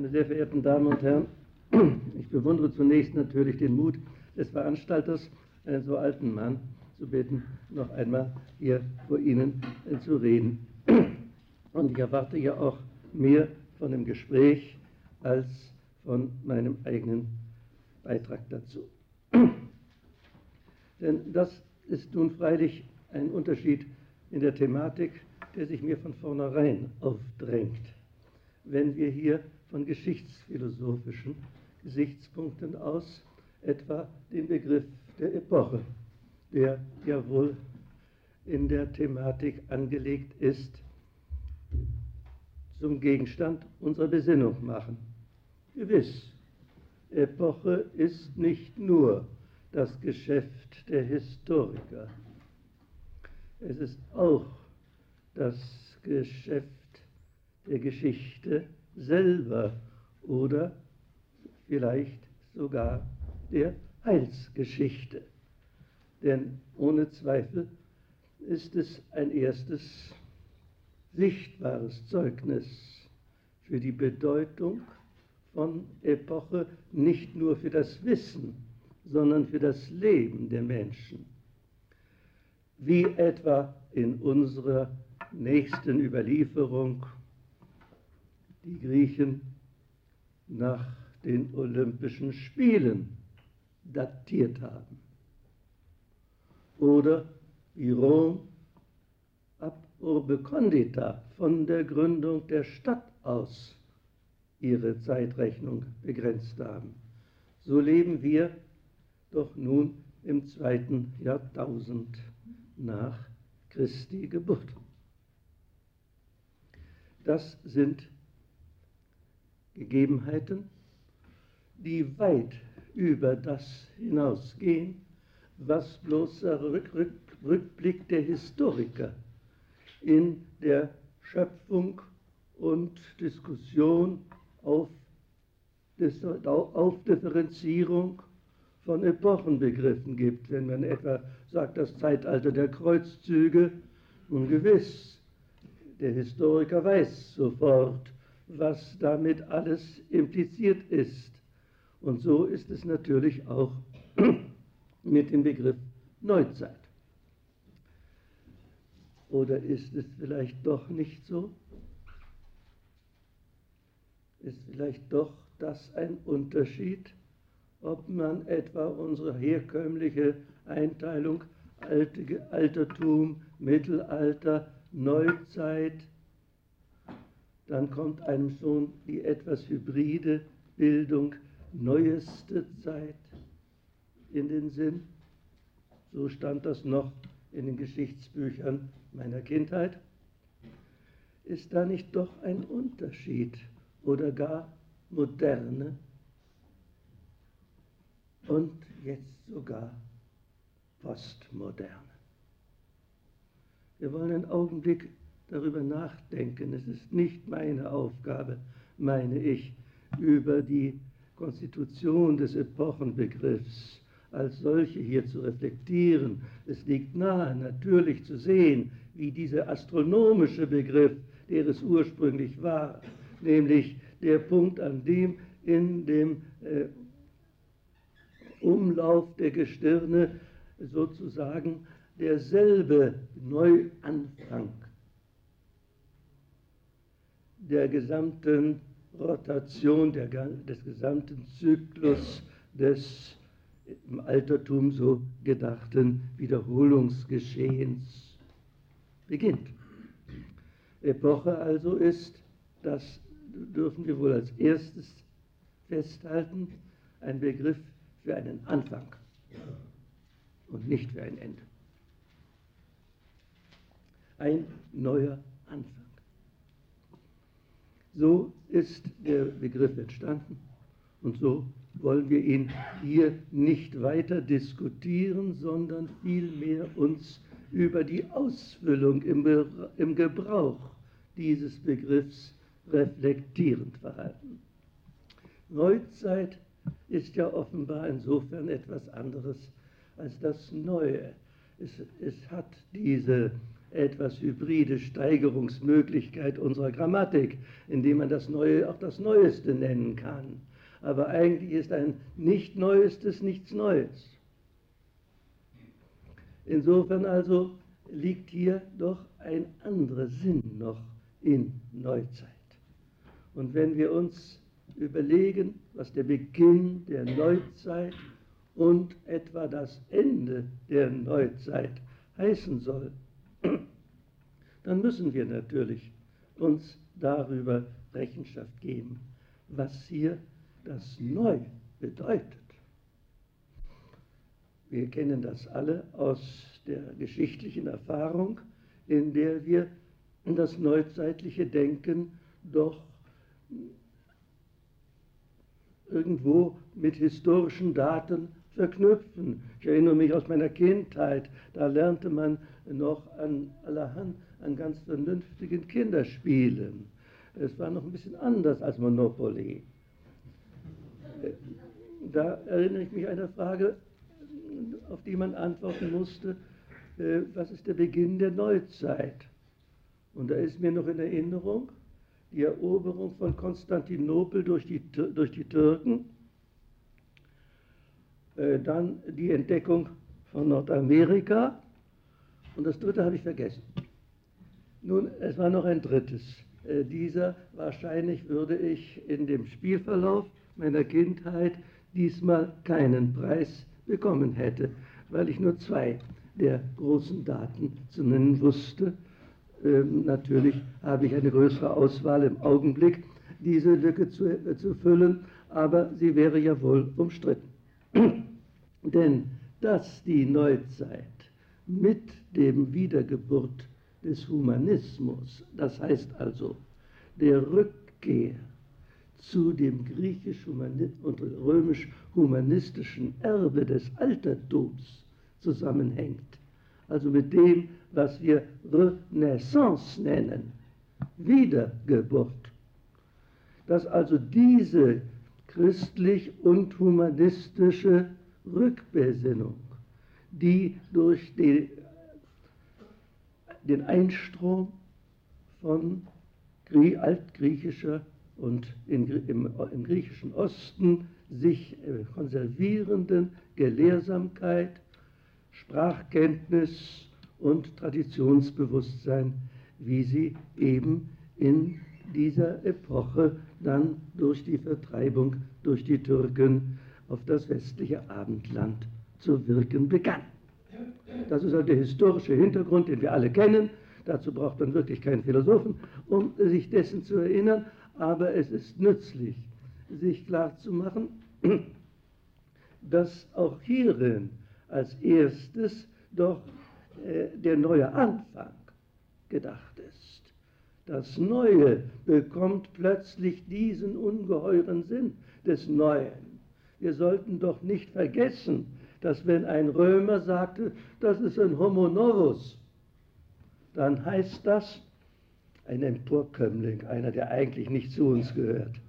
Meine sehr verehrten Damen und Herren, ich bewundere zunächst natürlich den Mut des Veranstalters, einen so alten Mann zu bitten, noch einmal hier vor Ihnen zu reden. Und ich erwarte ja auch mehr von dem Gespräch als von meinem eigenen Beitrag dazu. Denn das ist nun freilich ein Unterschied in der Thematik, der sich mir von vornherein aufdrängt, wenn wir hier von geschichtsphilosophischen Gesichtspunkten aus etwa den Begriff der Epoche, der ja wohl in der Thematik angelegt ist, zum Gegenstand unserer Besinnung machen. Gewiss, Epoche ist nicht nur das Geschäft der Historiker. Es ist auch das Geschäft der Geschichte selber oder vielleicht sogar der Heilsgeschichte. Denn ohne Zweifel ist es ein erstes sichtbares Zeugnis für die Bedeutung von Epoche, nicht nur für das Wissen, sondern für das Leben der Menschen. Wie etwa in unserer nächsten Überlieferung die Griechen nach den Olympischen Spielen datiert haben. Oder wie Rom ab Urbe Condita von der Gründung der Stadt aus ihre Zeitrechnung begrenzt haben. So leben wir doch nun im zweiten Jahrtausend nach Christi Geburt. Das sind Gegebenheiten, die weit über das hinausgehen, was bloß der Rück Rück Rückblick der Historiker in der Schöpfung und Diskussion auf, auf Differenzierung von Epochenbegriffen gibt. Wenn man etwa sagt, das Zeitalter der Kreuzzüge, nun gewiss, der Historiker weiß sofort, was damit alles impliziert ist. Und so ist es natürlich auch mit dem Begriff Neuzeit. Oder ist es vielleicht doch nicht so? Ist vielleicht doch das ein Unterschied, ob man etwa unsere herkömmliche Einteilung Alte, Altertum, Mittelalter, Neuzeit, dann kommt einem schon die etwas hybride Bildung neueste Zeit in den Sinn. So stand das noch in den Geschichtsbüchern meiner Kindheit. Ist da nicht doch ein Unterschied oder gar moderne und jetzt sogar postmoderne? Wir wollen einen Augenblick darüber nachdenken. Es ist nicht meine Aufgabe, meine ich, über die Konstitution des Epochenbegriffs als solche hier zu reflektieren. Es liegt nahe, natürlich zu sehen, wie dieser astronomische Begriff, der es ursprünglich war, nämlich der Punkt, an dem in dem äh, Umlauf der Gestirne sozusagen derselbe Neuanfang der gesamten Rotation der, des gesamten Zyklus des im Altertum so gedachten Wiederholungsgeschehens beginnt. Epoche also ist, das dürfen wir wohl als erstes festhalten, ein Begriff für einen Anfang und nicht für ein Ende. Ein neuer Anfang. So ist der Begriff entstanden und so wollen wir ihn hier nicht weiter diskutieren, sondern vielmehr uns über die Ausfüllung im, im Gebrauch dieses Begriffs reflektierend verhalten. Neuzeit ist ja offenbar insofern etwas anderes als das Neue. Es, es hat diese etwas hybride Steigerungsmöglichkeit unserer Grammatik, indem man das Neue auch das Neueste nennen kann. Aber eigentlich ist ein Nicht-Neuestes nichts Neues. Insofern also liegt hier doch ein anderer Sinn noch in Neuzeit. Und wenn wir uns überlegen, was der Beginn der Neuzeit und etwa das Ende der Neuzeit heißen soll, dann müssen wir natürlich uns darüber Rechenschaft geben, was hier das Neu bedeutet. Wir kennen das alle aus der geschichtlichen Erfahrung, in der wir das neuzeitliche Denken doch irgendwo mit historischen Daten verknüpfen. Ich erinnere mich aus meiner Kindheit, da lernte man noch an allerhand an ganz vernünftigen Kinderspielen. Es war noch ein bisschen anders als Monopoly. Da erinnere ich mich an eine Frage, auf die man antworten musste, äh, was ist der Beginn der Neuzeit? Und da ist mir noch in Erinnerung die Eroberung von Konstantinopel durch die, durch die Türken, äh, dann die Entdeckung von Nordamerika und das dritte habe ich vergessen. Nun, es war noch ein drittes. Äh, dieser wahrscheinlich würde ich in dem Spielverlauf meiner Kindheit diesmal keinen Preis bekommen hätte, weil ich nur zwei der großen Daten zu nennen wusste. Ähm, natürlich habe ich eine größere Auswahl im Augenblick, diese Lücke zu, äh, zu füllen, aber sie wäre ja wohl umstritten. Denn dass die Neuzeit mit dem Wiedergeburt des Humanismus, das heißt also der Rückkehr zu dem griechisch und römisch-humanistischen Erbe des Altertums zusammenhängt, also mit dem, was wir Renaissance nennen, Wiedergeburt. Dass also diese christlich und humanistische Rückbesinnung, die durch die, den Einstrom von altgriechischer und in, im, im, griechischen Osten sich äh, konservierenden Gelehrsamkeit, Sprachkenntnis und Traditionsbewusstsein, wie sie eben in dieser Epoche dann durch die Vertreibung durch die Türken auf das westliche Abendland zu wirken begann. Das ist halt der historische Hintergrund, den wir alle kennen. Dazu braucht man wirklich keinen Philosophen, um sich dessen zu erinnern. Aber es ist nützlich, sich klarzumachen, dass auch hierin als erstes doch äh, der neue Anfang gedacht ist. Das Neue bekommt plötzlich diesen ungeheuren Sinn des Neuen. Wir sollten doch nicht vergessen, dass wenn ein Römer sagte, das ist ein Homo novus, dann heißt das ein Emporkömmling, einer, der eigentlich nicht zu uns gehört.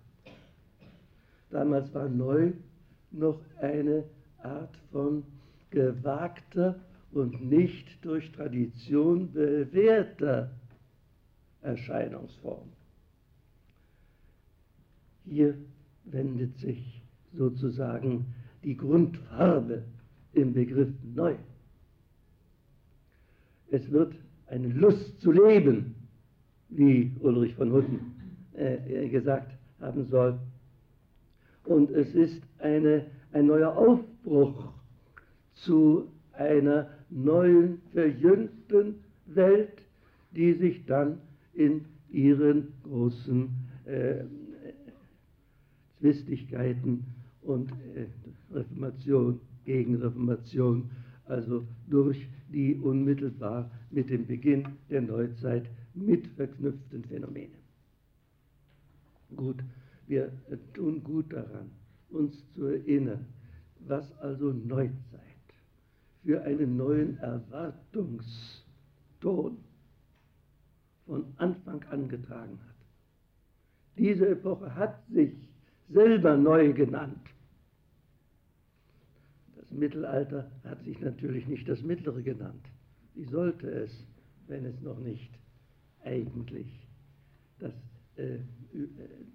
Damals war neu noch eine Art von gewagter und nicht durch Tradition bewährter Erscheinungsform. Hier wendet sich sozusagen die Grundfarbe im Begriff neu. Es wird eine Lust zu leben, wie Ulrich von Hutten äh, gesagt haben soll. Und es ist eine, ein neuer Aufbruch zu einer neuen, verjüngten Welt, die sich dann in ihren großen äh, Zwistigkeiten und äh, Reformation, Gegenreformation, also durch die unmittelbar mit dem Beginn der Neuzeit mit verknüpften Phänomene. Gut, wir tun gut daran, uns zu erinnern, was also Neuzeit für einen neuen Erwartungston von Anfang an getragen hat. Diese Epoche hat sich selber neu genannt. Mittelalter hat sich natürlich nicht das Mittlere genannt. Wie sollte es, wenn es noch nicht eigentlich das, äh,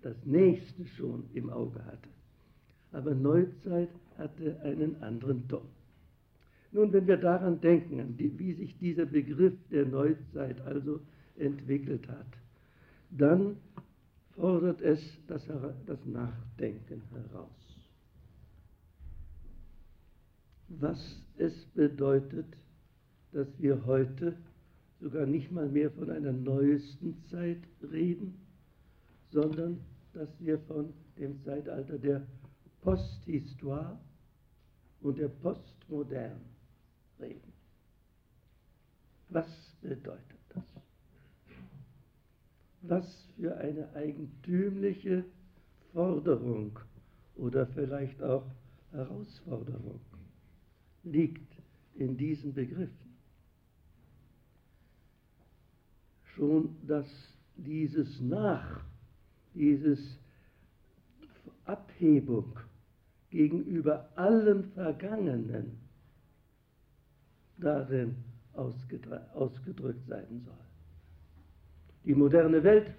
das Nächste schon im Auge hatte. Aber Neuzeit hatte einen anderen Ton. Nun, wenn wir daran denken, wie sich dieser Begriff der Neuzeit also entwickelt hat, dann fordert es das, das Nachdenken heraus. Was es bedeutet, dass wir heute sogar nicht mal mehr von einer neuesten Zeit reden, sondern dass wir von dem Zeitalter der Posthistoire und der Postmoderne reden. Was bedeutet das? Was für eine eigentümliche Forderung oder vielleicht auch Herausforderung liegt in diesen Begriffen. Schon dass dieses Nach, dieses Abhebung gegenüber allem Vergangenen darin ausgedrückt sein soll. Die moderne Welt,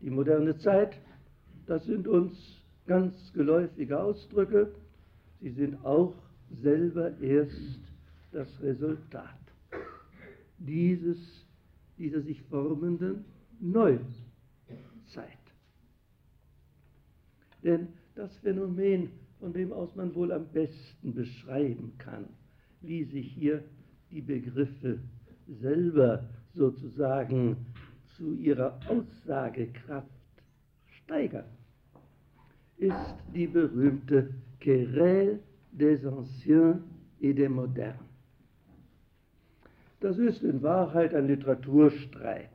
die moderne Zeit, das sind uns ganz geläufige Ausdrücke. Sie sind auch selber erst das Resultat dieses, dieser sich formenden Neuzeit. Denn das Phänomen, von dem aus man wohl am besten beschreiben kann, wie sich hier die Begriffe selber sozusagen zu ihrer Aussagekraft steigern, ist die berühmte Querelle des Anciens et des Modernes. Das ist in Wahrheit ein Literaturstreit,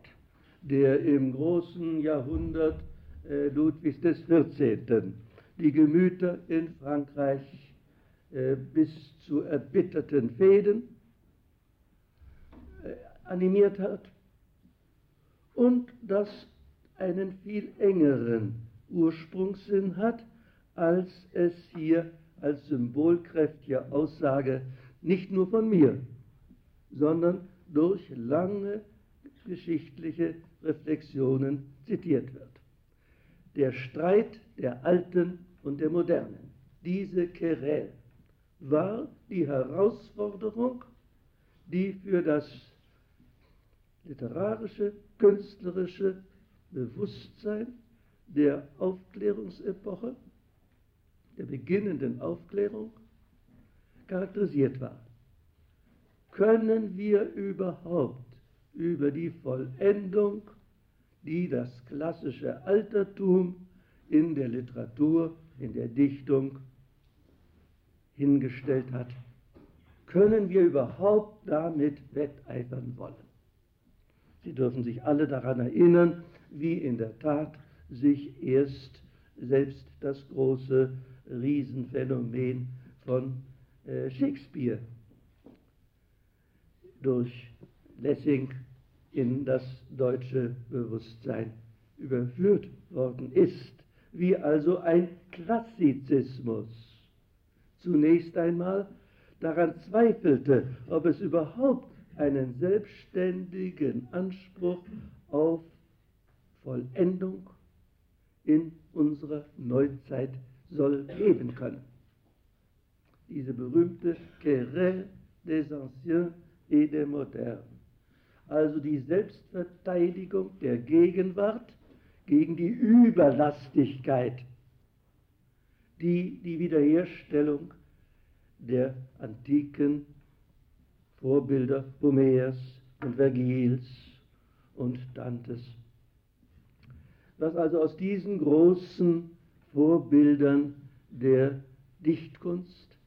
der im großen Jahrhundert äh, Ludwigs XIV. die Gemüter in Frankreich äh, bis zu erbitterten Fäden äh, animiert hat und das einen viel engeren Ursprungssinn hat, als es hier als symbolkräftige Aussage nicht nur von mir, sondern durch lange geschichtliche Reflexionen zitiert wird. Der Streit der Alten und der Modernen, diese Querelle, war die Herausforderung, die für das literarische, künstlerische Bewusstsein der Aufklärungsepoche der beginnenden Aufklärung charakterisiert war. Können wir überhaupt über die Vollendung, die das klassische Altertum in der Literatur, in der Dichtung hingestellt hat, können wir überhaupt damit wetteifern wollen? Sie dürfen sich alle daran erinnern, wie in der Tat sich erst selbst das große Riesenphänomen von äh, Shakespeare. Durch Lessing in das deutsche Bewusstsein überführt worden ist, wie also ein Klassizismus. Zunächst einmal daran zweifelte, ob es überhaupt einen selbstständigen Anspruch auf Vollendung in unserer Neuzeit soll geben können. Diese berühmte Querelle des Anciens et des Modernes. Also die Selbstverteidigung der Gegenwart gegen die Überlastigkeit, die die Wiederherstellung der antiken Vorbilder Homers und Vergils und Dantes. Was also aus diesen großen Vorbildern der Dichtkunst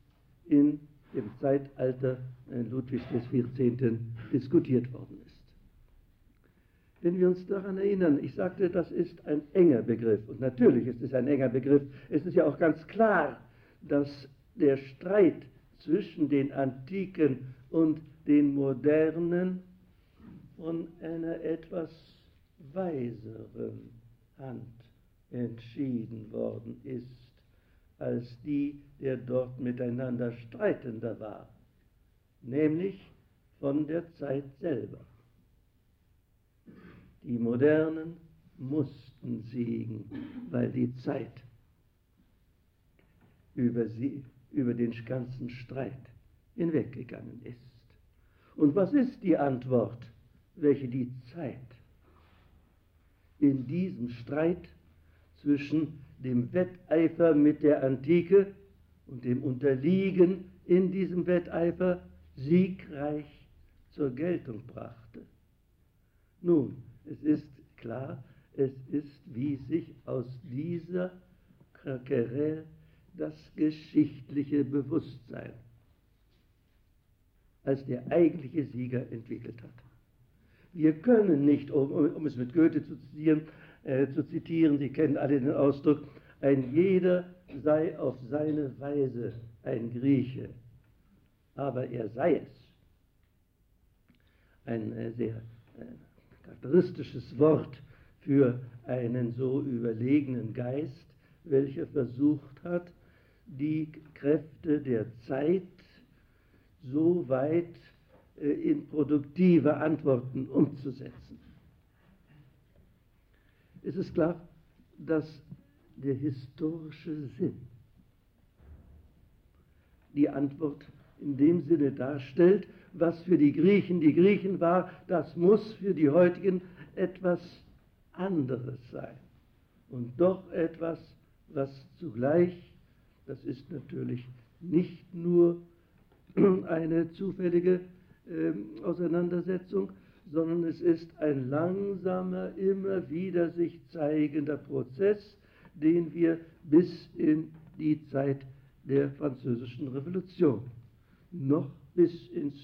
in dem Zeitalter äh, Ludwigs XIV. diskutiert worden ist. Wenn wir uns daran erinnern, ich sagte, das ist ein enger Begriff und natürlich ist es ein enger Begriff. Es ist ja auch ganz klar, dass der Streit zwischen den Antiken und den Modernen von einer etwas weiseren Hand entschieden worden ist, als die der dort miteinander Streitender war, nämlich von der Zeit selber. Die Modernen mussten siegen, weil die Zeit über sie, über den ganzen Streit hinweggegangen ist. Und was ist die Antwort, welche die Zeit in diesem Streit zwischen dem Wetteifer mit der Antike und dem Unterliegen in diesem Wetteifer siegreich zur Geltung brachte? Nun, es ist klar, es ist, wie sich aus dieser Querelle das geschichtliche Bewusstsein als der eigentliche Sieger entwickelt hat. Wir können nicht, um, um es mit Goethe zu zitieren, äh, zu zitieren, Sie kennen alle den Ausdruck, ein jeder sei auf seine Weise ein Grieche, aber er sei es. Ein äh, sehr äh, charakteristisches Wort für einen so überlegenen Geist, welcher versucht hat, die Kräfte der Zeit so weit in produktive Antworten umzusetzen. Es ist klar, dass der historische Sinn die Antwort in dem Sinne darstellt, was für die Griechen die Griechen war, das muss für die heutigen etwas anderes sein. Und doch etwas, was zugleich, das ist natürlich nicht nur eine zufällige äh, Auseinandersetzung, sondern es ist ein langsamer, immer wieder sich zeigender Prozess, den wir bis in die Zeit der französischen Revolution, noch bis ins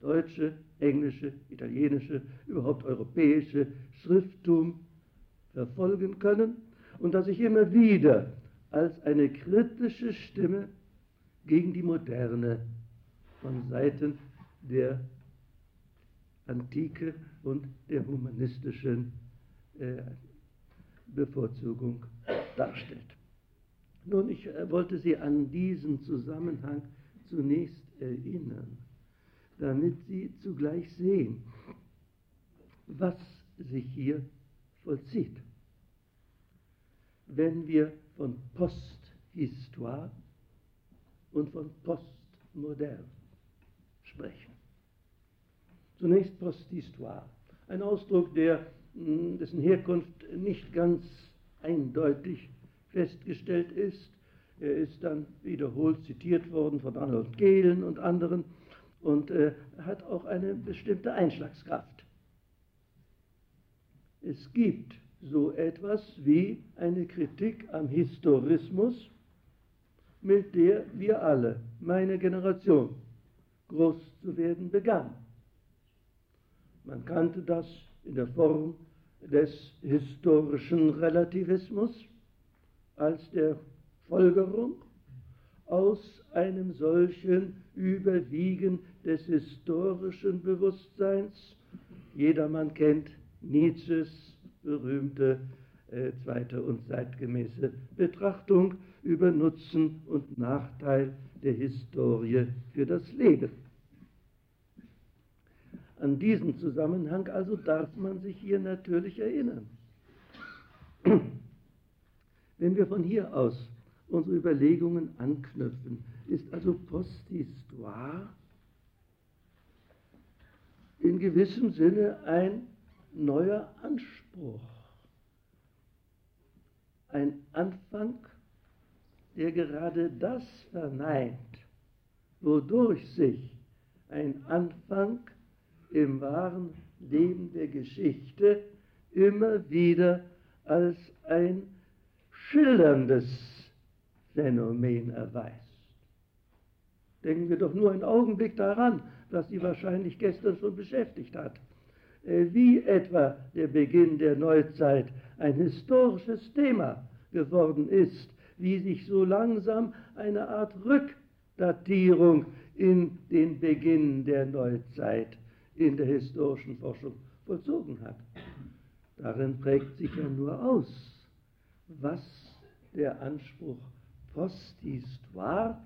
deutsche, englische, italienische, überhaupt europäische Schrifttum verfolgen können und das sich immer wieder als eine kritische Stimme gegen die Moderne von Seiten der Antike und der humanistischen äh, Bevorzugung darstellt. Nun, ich äh, wollte Sie an diesen Zusammenhang zunächst erinnern, damit Sie zugleich sehen, was sich hier vollzieht. Wenn wir von Posthistoire und von Postmodern sprechen. Zunächst Posthistoire, ein Ausdruck, der, hm, dessen Herkunft nicht ganz eindeutig festgestellt ist. Er ist dann wiederholt zitiert worden von Arnold Gehlen und anderen und äh, hat auch eine bestimmte Einschlagskraft. Es gibt so etwas wie eine Kritik am Historismus, mit der wir alle, meine Generation, groß zu werden begann. Man kannte das in der Form des historischen Relativismus als der Folgerung aus einem solchen Überwiegen des historischen Bewusstseins. Jedermann kennt Nietzsches berühmte äh, zweite und zeitgemäße Betrachtung über Nutzen und Nachteil der Historie für das Leben. An diesen Zusammenhang also darf man sich hier natürlich erinnern. Wenn wir von hier aus unsere Überlegungen anknüpfen, ist also Posthistoire in gewissem Sinne ein neuer Anspruch, ein Anfang, der gerade das verneint, wodurch sich ein Anfang im wahren Leben der Geschichte immer wieder als ein schilderndes Phänomen erweist. Denken wir doch nur einen Augenblick daran, was Sie wahrscheinlich gestern schon beschäftigt hat. Äh, wie etwa der Beginn der Neuzeit ein historisches Thema geworden ist, wie sich so langsam eine Art Rückdatierung in den Beginn der Neuzeit in der historischen Forschung vollzogen hat. Darin prägt sich ja nur aus, was der Anspruch Posthistoire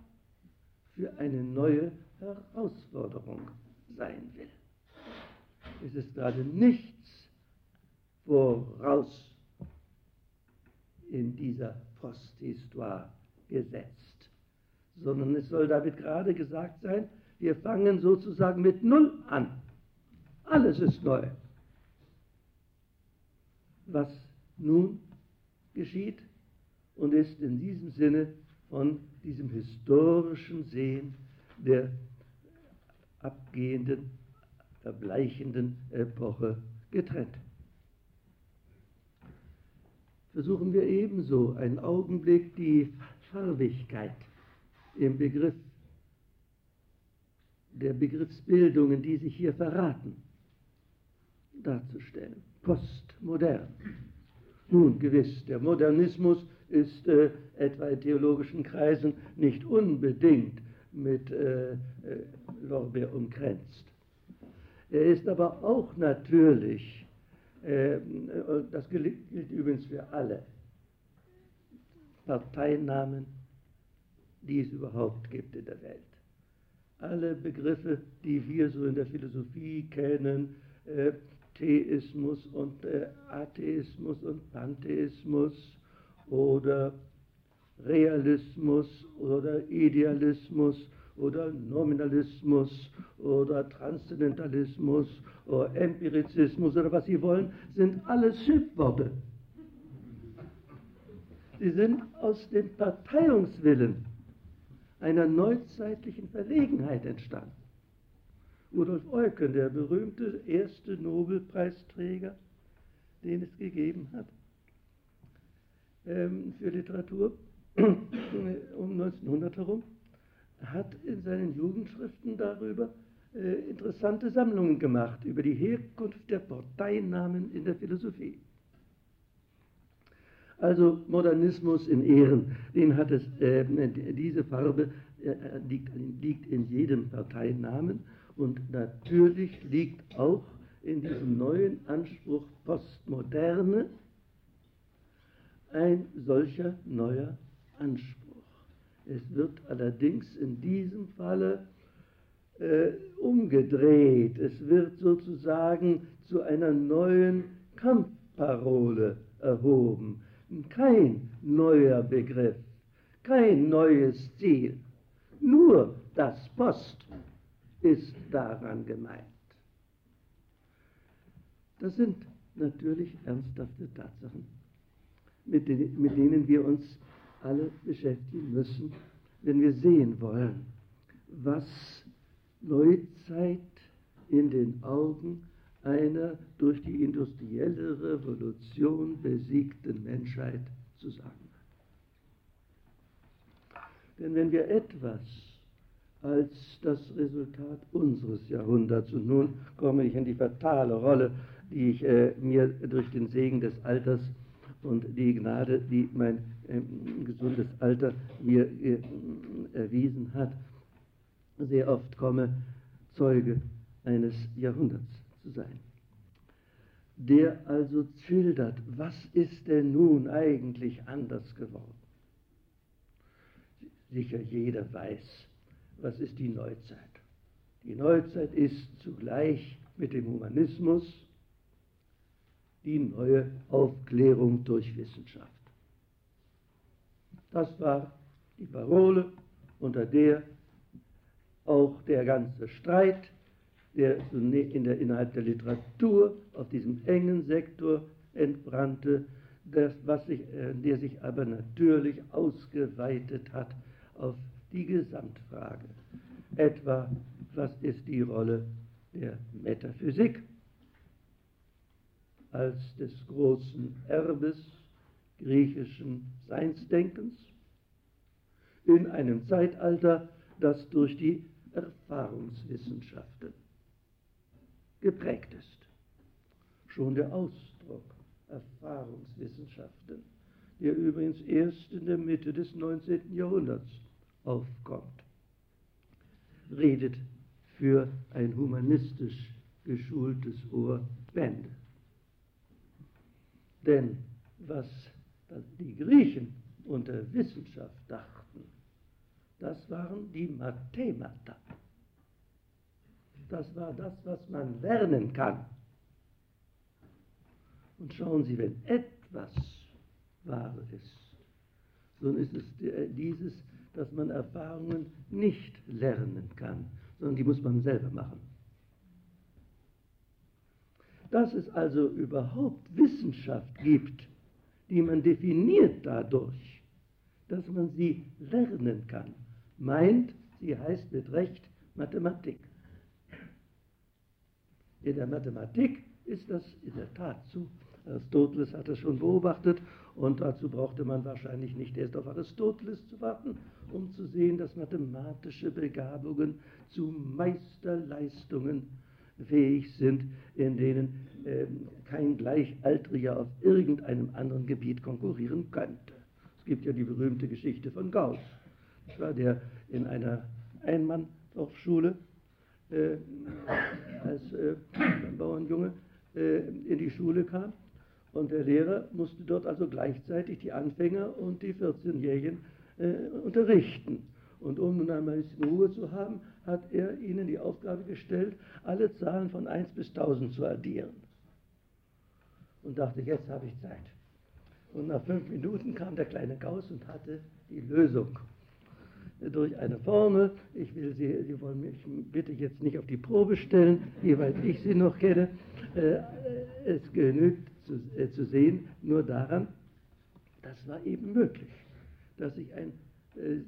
für eine neue Herausforderung sein will. Es ist gerade nichts voraus in dieser Posthistoire gesetzt, sondern es soll damit gerade gesagt sein, wir fangen sozusagen mit Null an. Alles ist neu. Was nun geschieht und ist in diesem Sinne von diesem historischen Sehen der abgehenden, verbleichenden Epoche getrennt. Versuchen wir ebenso einen Augenblick die Farbigkeit im Begriff der Begriffsbildungen, die sich hier verraten, darzustellen. Postmodern. Nun, gewiss, der Modernismus ist äh, etwa in theologischen Kreisen nicht unbedingt mit äh, äh, Lorbeer umkränzt. Er ist aber auch natürlich, äh, das gilt, gilt übrigens für alle Parteinamen, die es überhaupt gibt in der Welt. Alle Begriffe, die wir so in der Philosophie kennen, äh, Theismus und äh, Atheismus und Pantheismus oder Realismus oder Idealismus oder Nominalismus oder Transzendentalismus oder Empirizismus oder was Sie wollen, sind alles Schimpfworte. Sie sind aus dem Parteiungswillen einer neuzeitlichen Verlegenheit entstanden. Rudolf Eucken, der berühmte erste Nobelpreisträger, den es gegeben hat ähm, für Literatur um 1900 herum, hat in seinen Jugendschriften darüber äh, interessante Sammlungen gemacht, über die Herkunft der Parteinamen in der Philosophie. Also Modernismus in Ehren, den hat es, äh, diese Farbe äh, liegt, liegt in jedem Parteinamen und natürlich liegt auch in diesem neuen Anspruch Postmoderne ein solcher neuer Anspruch. Es wird allerdings in diesem Falle äh, umgedreht. Es wird sozusagen zu einer neuen Kampfparole erhoben. Kein neuer Begriff, kein neues Ziel, nur das Post ist daran gemeint. Das sind natürlich ernsthafte Tatsachen, mit, den, mit denen wir uns alle beschäftigen müssen, wenn wir sehen wollen, was Neuzeit in den Augen einer durch die industrielle Revolution besiegten Menschheit zu sagen hat. Denn wenn wir etwas als das Resultat unseres Jahrhunderts, und nun komme ich in die fatale Rolle, die ich äh, mir durch den Segen des Alters und die Gnade, die mein äh, gesundes Alter mir äh, erwiesen hat, sehr oft komme, Zeuge eines Jahrhunderts zu sein. Der also schildert, was ist denn nun eigentlich anders geworden? Sicher jeder weiß, was ist die Neuzeit. Die Neuzeit ist zugleich mit dem Humanismus die neue Aufklärung durch Wissenschaft. Das war die Parole, unter der auch der ganze Streit, der in der, innerhalb der Literatur auf diesem engen Sektor entbrannte, das, was sich, äh, der sich aber natürlich ausgeweitet hat auf die Gesamtfrage. Etwa, was ist die Rolle der Metaphysik als des großen Erbes griechischen Seinsdenkens in einem Zeitalter, das durch die Erfahrungswissenschaften geprägt ist. Schon der Ausdruck Erfahrungswissenschaften, der übrigens erst in der Mitte des 19. Jahrhunderts aufkommt, redet für ein humanistisch geschultes Ohr Bände. Denn was die Griechen unter Wissenschaft dachten, das waren die Mathemata. Das war das, was man lernen kann. Und schauen Sie, wenn etwas wahr ist, so ist es dieses, dass man Erfahrungen nicht lernen kann, sondern die muss man selber machen. Dass es also überhaupt Wissenschaft gibt, die man definiert dadurch, dass man sie lernen kann, meint, sie heißt mit Recht Mathematik. In der Mathematik ist das in der Tat so. Aristoteles hat das schon beobachtet und dazu brauchte man wahrscheinlich nicht erst auf Aristoteles zu warten, um zu sehen, dass mathematische Begabungen zu Meisterleistungen fähig sind, in denen äh, kein Gleichaltriger auf irgendeinem anderen Gebiet konkurrieren könnte. Es gibt ja die berühmte Geschichte von Gauss, der in einer Einmann-Dorfschule äh, als äh, Bauernjunge äh, in die Schule kam und der Lehrer musste dort also gleichzeitig die Anfänger und die 14-Jährigen äh, unterrichten. Und um nun einmal ein bisschen Ruhe zu haben, hat er ihnen die Aufgabe gestellt, alle Zahlen von 1 bis 1000 zu addieren. Und dachte, jetzt habe ich Zeit. Und nach fünf Minuten kam der kleine Gauss und hatte die Lösung. Durch eine Formel, ich will Sie, Sie wollen mich bitte jetzt nicht auf die Probe stellen, weit ich Sie noch kenne. Äh, es genügt zu, äh, zu sehen nur daran, das war eben möglich, dass sich ein äh,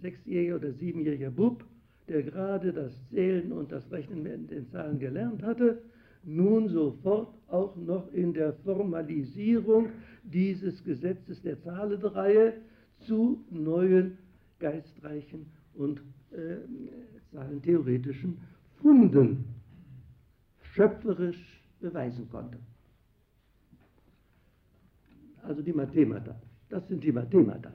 sechsjähriger oder siebenjähriger Bub, der gerade das Zählen und das Rechnen mit den Zahlen gelernt hatte, nun sofort auch noch in der Formalisierung dieses Gesetzes der Zahlenreihe zu neuen geistreichen und äh, zahlentheoretischen Funden schöpferisch beweisen konnte. Also die Mathemata, das sind die Mathemata.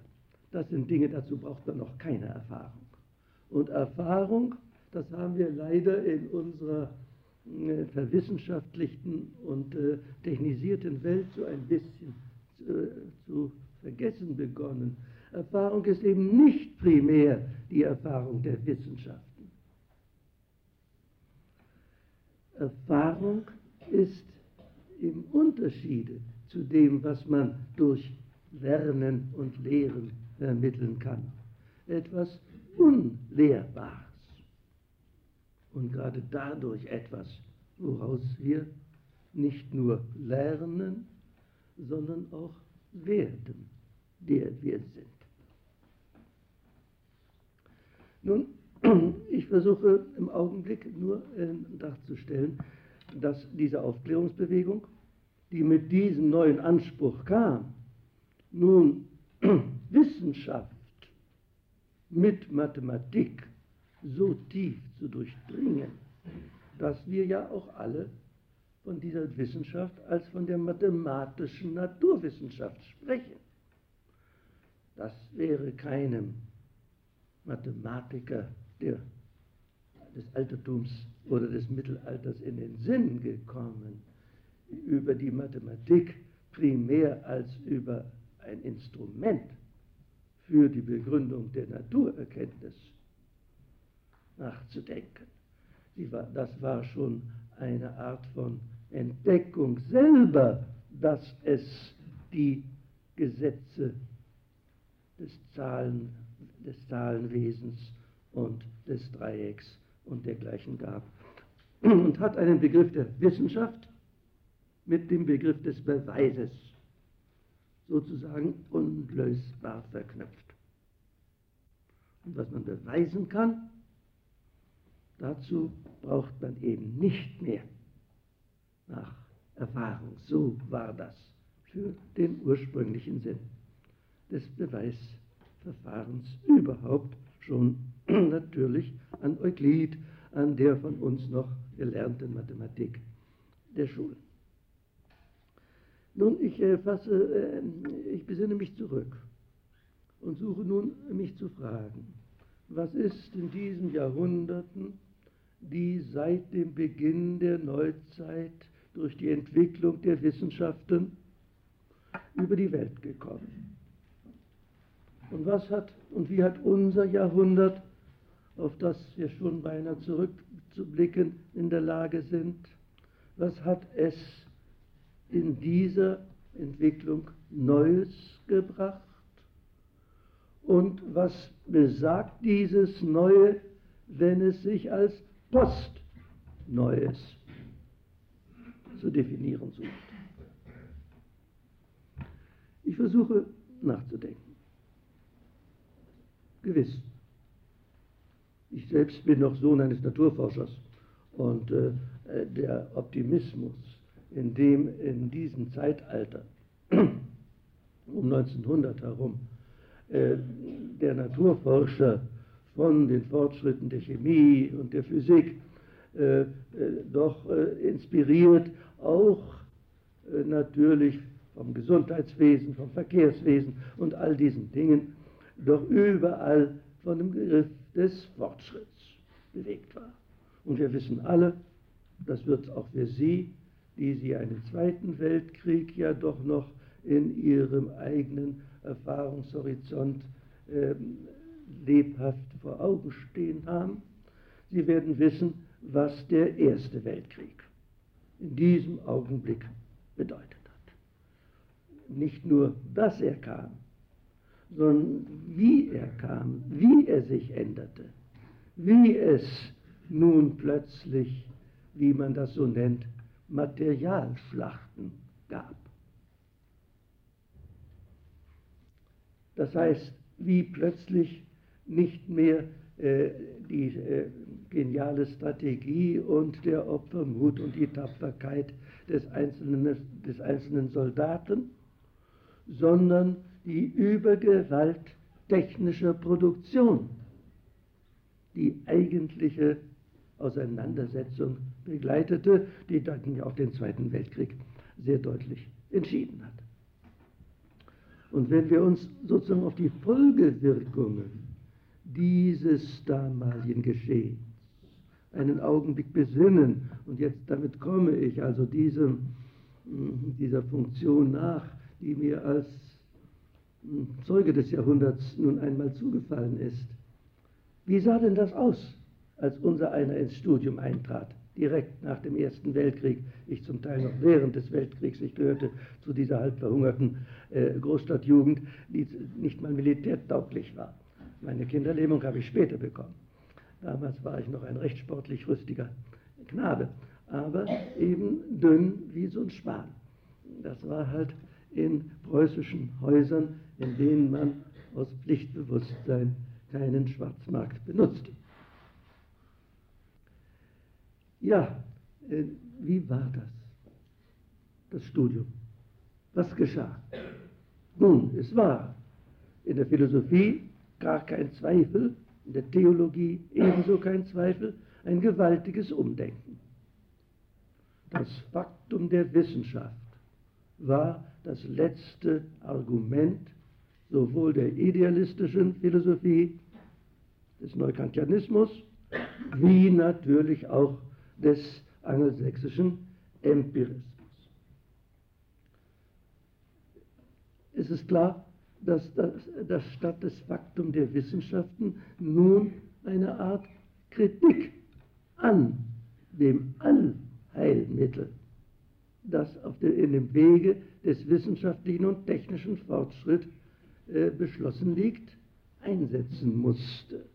Das sind Dinge, dazu braucht man noch keine Erfahrung. Und Erfahrung, das haben wir leider in unserer äh, verwissenschaftlichten und äh, technisierten Welt so ein bisschen äh, zu vergessen begonnen. Erfahrung ist eben nicht primär die Erfahrung der Wissenschaften. Erfahrung ist im Unterschiede zu dem, was man durch Lernen und Lehren vermitteln kann. Etwas Unlehrbares. Und gerade dadurch etwas, woraus wir nicht nur lernen, sondern auch werden, der wir sind. Nun, ich versuche im Augenblick nur äh, darzustellen, dass diese Aufklärungsbewegung, die mit diesem neuen Anspruch kam, nun Wissenschaft mit Mathematik so tief zu durchdringen, dass wir ja auch alle von dieser Wissenschaft als von der mathematischen Naturwissenschaft sprechen. Das wäre keinem Mathematiker der, des Altertums oder des Mittelalters in den Sinn gekommen, über die Mathematik primär als über ein Instrument für die Begründung der Naturerkenntnis nachzudenken. Das war schon eine Art von Entdeckung selber, dass es die Gesetze des, Zahlen, des Zahlenwesens und des Dreiecks und dergleichen gab. Und hat einen Begriff der Wissenschaft mit dem Begriff des Beweises sozusagen unlösbar verknüpft. Und was man beweisen kann, dazu braucht man eben nicht mehr nach Erfahrung. So war das für den ursprünglichen Sinn des Beweisverfahrens überhaupt schon natürlich an Euklid, an der von uns noch gelernten Mathematik der Schulen. Nun, ich äh, fasse, äh, ich besinne mich zurück und suche nun, mich zu fragen, was ist in diesen Jahrhunderten, die seit dem Beginn der Neuzeit durch die Entwicklung der Wissenschaften über die Welt gekommen? Und was hat und wie hat unser Jahrhundert, auf das wir schon beinahe zurückzublicken in der Lage sind, was hat es in dieser Entwicklung Neues gebracht? Und was besagt dieses Neue, wenn es sich als Postneues zu definieren sucht? Ich versuche nachzudenken. Gewiss. Ich selbst bin noch Sohn eines Naturforschers und äh, der Optimismus, in dem in diesem Zeitalter um 1900 herum äh, der Naturforscher von den Fortschritten der Chemie und der Physik äh, äh doch inspiriert, auch natürlich vom Gesundheitswesen, vom Verkehrswesen und all diesen Dingen, doch überall von dem Begriff des Fortschritts bewegt war. Und wir wissen alle, das wird auch für Sie, die Sie einen Zweiten Weltkrieg ja doch noch in Ihrem eigenen Erfahrungshorizont äh, lebhaft vor Augen stehen haben. Sie werden wissen, was der Erste Weltkrieg in diesem Augenblick bedeutet hat. Nicht nur, dass er kam, sondern wie er kam, wie er sich änderte, wie es nun plötzlich, wie man das so nennt, Materialschlachten gab. Das heißt, wie plötzlich nicht mehr äh, die äh, geniale Strategie und der Opfermut und die Tapferkeit des einzelnen, des einzelnen Soldaten, sondern die Übergewalt technischer Produktion die eigentliche Auseinandersetzung begleitete, die dann ja auch den Zweiten Weltkrieg sehr deutlich entschieden hat. Und wenn wir uns sozusagen auf die Folgewirkungen dieses damaligen Geschehens einen Augenblick besinnen, und jetzt damit komme ich also diesem, dieser Funktion nach, die mir als Zeuge des Jahrhunderts nun einmal zugefallen ist. Wie sah denn das aus, als unser einer ins Studium eintrat, direkt nach dem Ersten Weltkrieg? Ich zum Teil noch während des Weltkriegs, ich gehörte zu dieser halb verhungerten äh, Großstadtjugend, die nicht mal militärtauglich war. Meine Kinderlähmung habe ich später bekommen. Damals war ich noch ein recht sportlich rüstiger Knabe, aber eben dünn wie so ein Span. Das war halt in preußischen Häusern, in denen man aus Pflichtbewusstsein keinen Schwarzmarkt benutzte. Ja, äh, wie war das? Das Studium. Was geschah? Nun, es war in der Philosophie gar kein Zweifel, in der Theologie ebenso kein Zweifel, ein gewaltiges Umdenken. Das Faktum der Wissenschaft war das letzte Argument sowohl der idealistischen Philosophie, des Neukantianismus, wie natürlich auch des angelsächsischen Empirismus. Es ist klar, dass, das, dass statt des Faktum der Wissenschaften nun eine Art Kritik an dem Allheilmittel das auf der, in dem Wege des wissenschaftlichen und technischen Fortschritts äh, beschlossen liegt, einsetzen musste.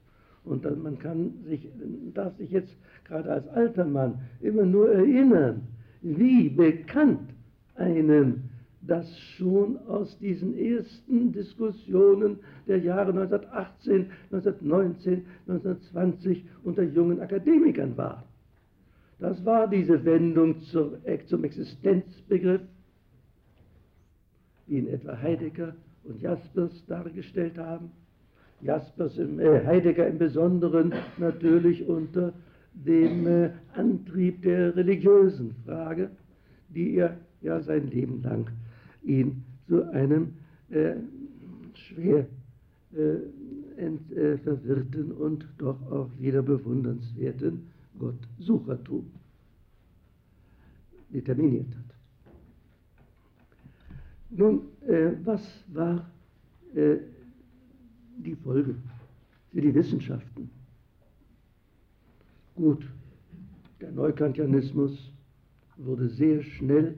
Und dann, man kann sich, darf sich jetzt gerade als alter Mann immer nur erinnern, wie bekannt einem das schon aus diesen ersten Diskussionen der Jahre 1918, 1919, 1920 unter jungen Akademikern war. Das war diese Wendung zur, zum Existenzbegriff, wie ihn etwa Heidegger und Jaspers dargestellt haben. Jaspers, im, äh, Heidegger im Besonderen natürlich unter dem äh, Antrieb der religiösen Frage, die er ja sein Leben lang ihn zu einem äh, schwer äh, ent, äh, verwirrten und doch auch wieder bewundernswerten Gottsuchertum determiniert hat. Nun, äh, was war äh, die Folge für die Wissenschaften? Gut, der Neukantianismus wurde sehr schnell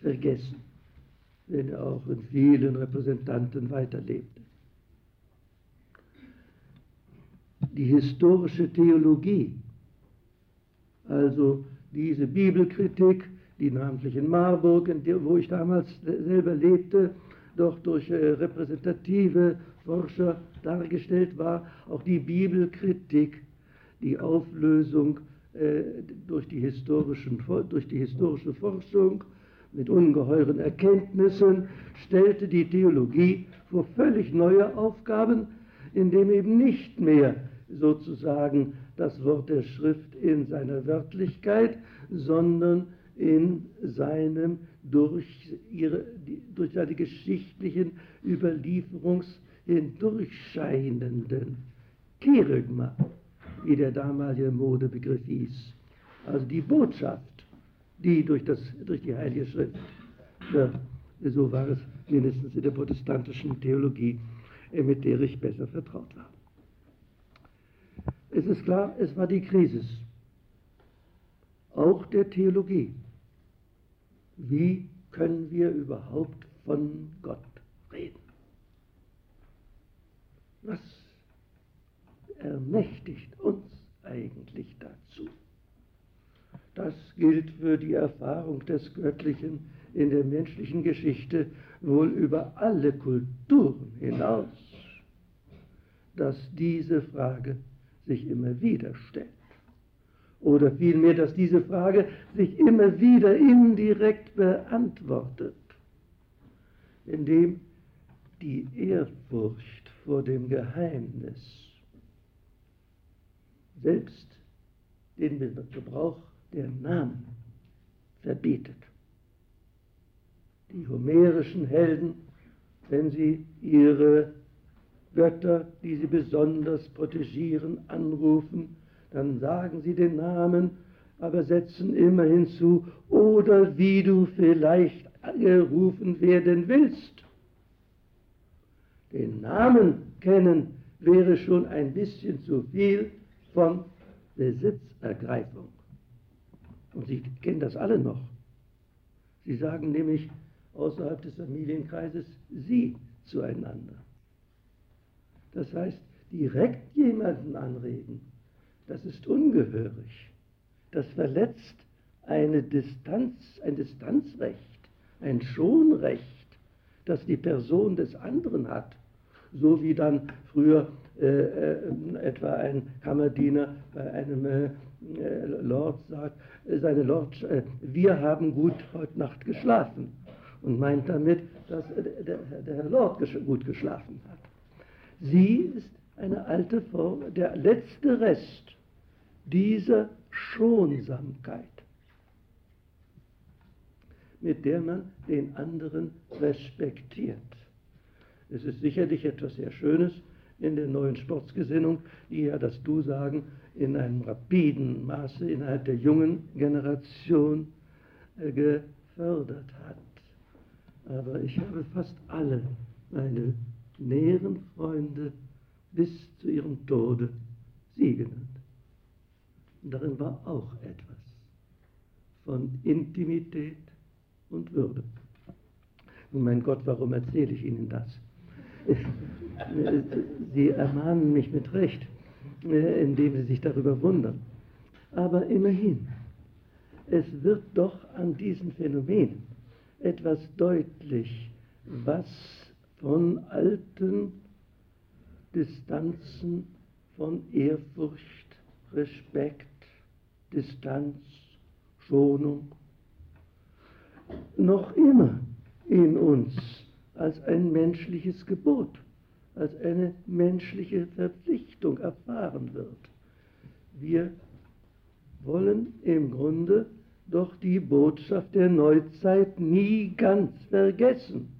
vergessen, wenn er auch in vielen Repräsentanten weiterlebte. Die historische Theologie, also diese Bibelkritik, die namentlich in Marburg, wo ich damals selber lebte, doch durch äh, repräsentative Forscher dargestellt war, auch die Bibelkritik, die Auflösung äh, durch, die historischen, durch die historische Forschung mit ungeheuren Erkenntnissen, stellte die Theologie vor völlig neue Aufgaben, indem eben nicht mehr sozusagen das Wort der Schrift in seiner Wörtlichkeit, sondern in seinem durch, ihre, durch seine geschichtlichen Überlieferungs hindurchscheinenden Kerygma, wie der damalige Modebegriff hieß. Also die Botschaft, die durch, das, durch die Heilige Schrift, ja, so war es mindestens in der protestantischen Theologie, äh, mit der ich besser vertraut war. Es ist klar, es war die Krise, auch der Theologie. Wie können wir überhaupt von Gott reden? Was ermächtigt uns eigentlich dazu? Das gilt für die Erfahrung des Göttlichen in der menschlichen Geschichte wohl über alle Kulturen hinaus, dass diese Frage sich immer wieder stellt. Oder vielmehr, dass diese Frage sich immer wieder indirekt beantwortet, indem die Ehrfurcht vor dem Geheimnis selbst den Gebrauch der Namen verbietet. Die homerischen Helden, wenn sie ihre Götter, die sie besonders protegieren, anrufen, dann sagen sie den Namen, aber setzen immer hinzu, oder wie du vielleicht gerufen werden willst. Den Namen kennen wäre schon ein bisschen zu viel von Besitzergreifung. Und Sie kennen das alle noch. Sie sagen nämlich außerhalb des Familienkreises Sie zueinander. Das heißt, direkt jemanden anreden, das ist ungehörig. Das verletzt eine Distanz, ein Distanzrecht, ein Schonrecht, das die Person des anderen hat. So wie dann früher äh, äh, etwa ein Kammerdiener bei einem äh, Lord sagt, äh, seine Lord, äh, wir haben gut heute Nacht geschlafen und meint damit, dass der, der Herr Lord gut geschlafen hat. Sie ist eine alte Form, der letzte Rest dieser Schonsamkeit, mit der man den anderen respektiert. Es ist sicherlich etwas sehr Schönes in der neuen Sportsgesinnung, die ja das Du-Sagen in einem rapiden Maße innerhalb der jungen Generation äh, gefördert hat. Aber ich habe fast alle meine näheren Freunde bis zu ihrem Tode sie genannt. Und darin war auch etwas von Intimität und Würde. Und mein Gott, warum erzähle ich Ihnen das? Sie ermahnen mich mit Recht, indem Sie sich darüber wundern. Aber immerhin, es wird doch an diesen Phänomenen etwas deutlich, was von alten Distanzen, von Ehrfurcht, Respekt, Distanz, Schonung, noch immer in uns als ein menschliches Gebot, als eine menschliche Verpflichtung erfahren wird. Wir wollen im Grunde doch die Botschaft der Neuzeit nie ganz vergessen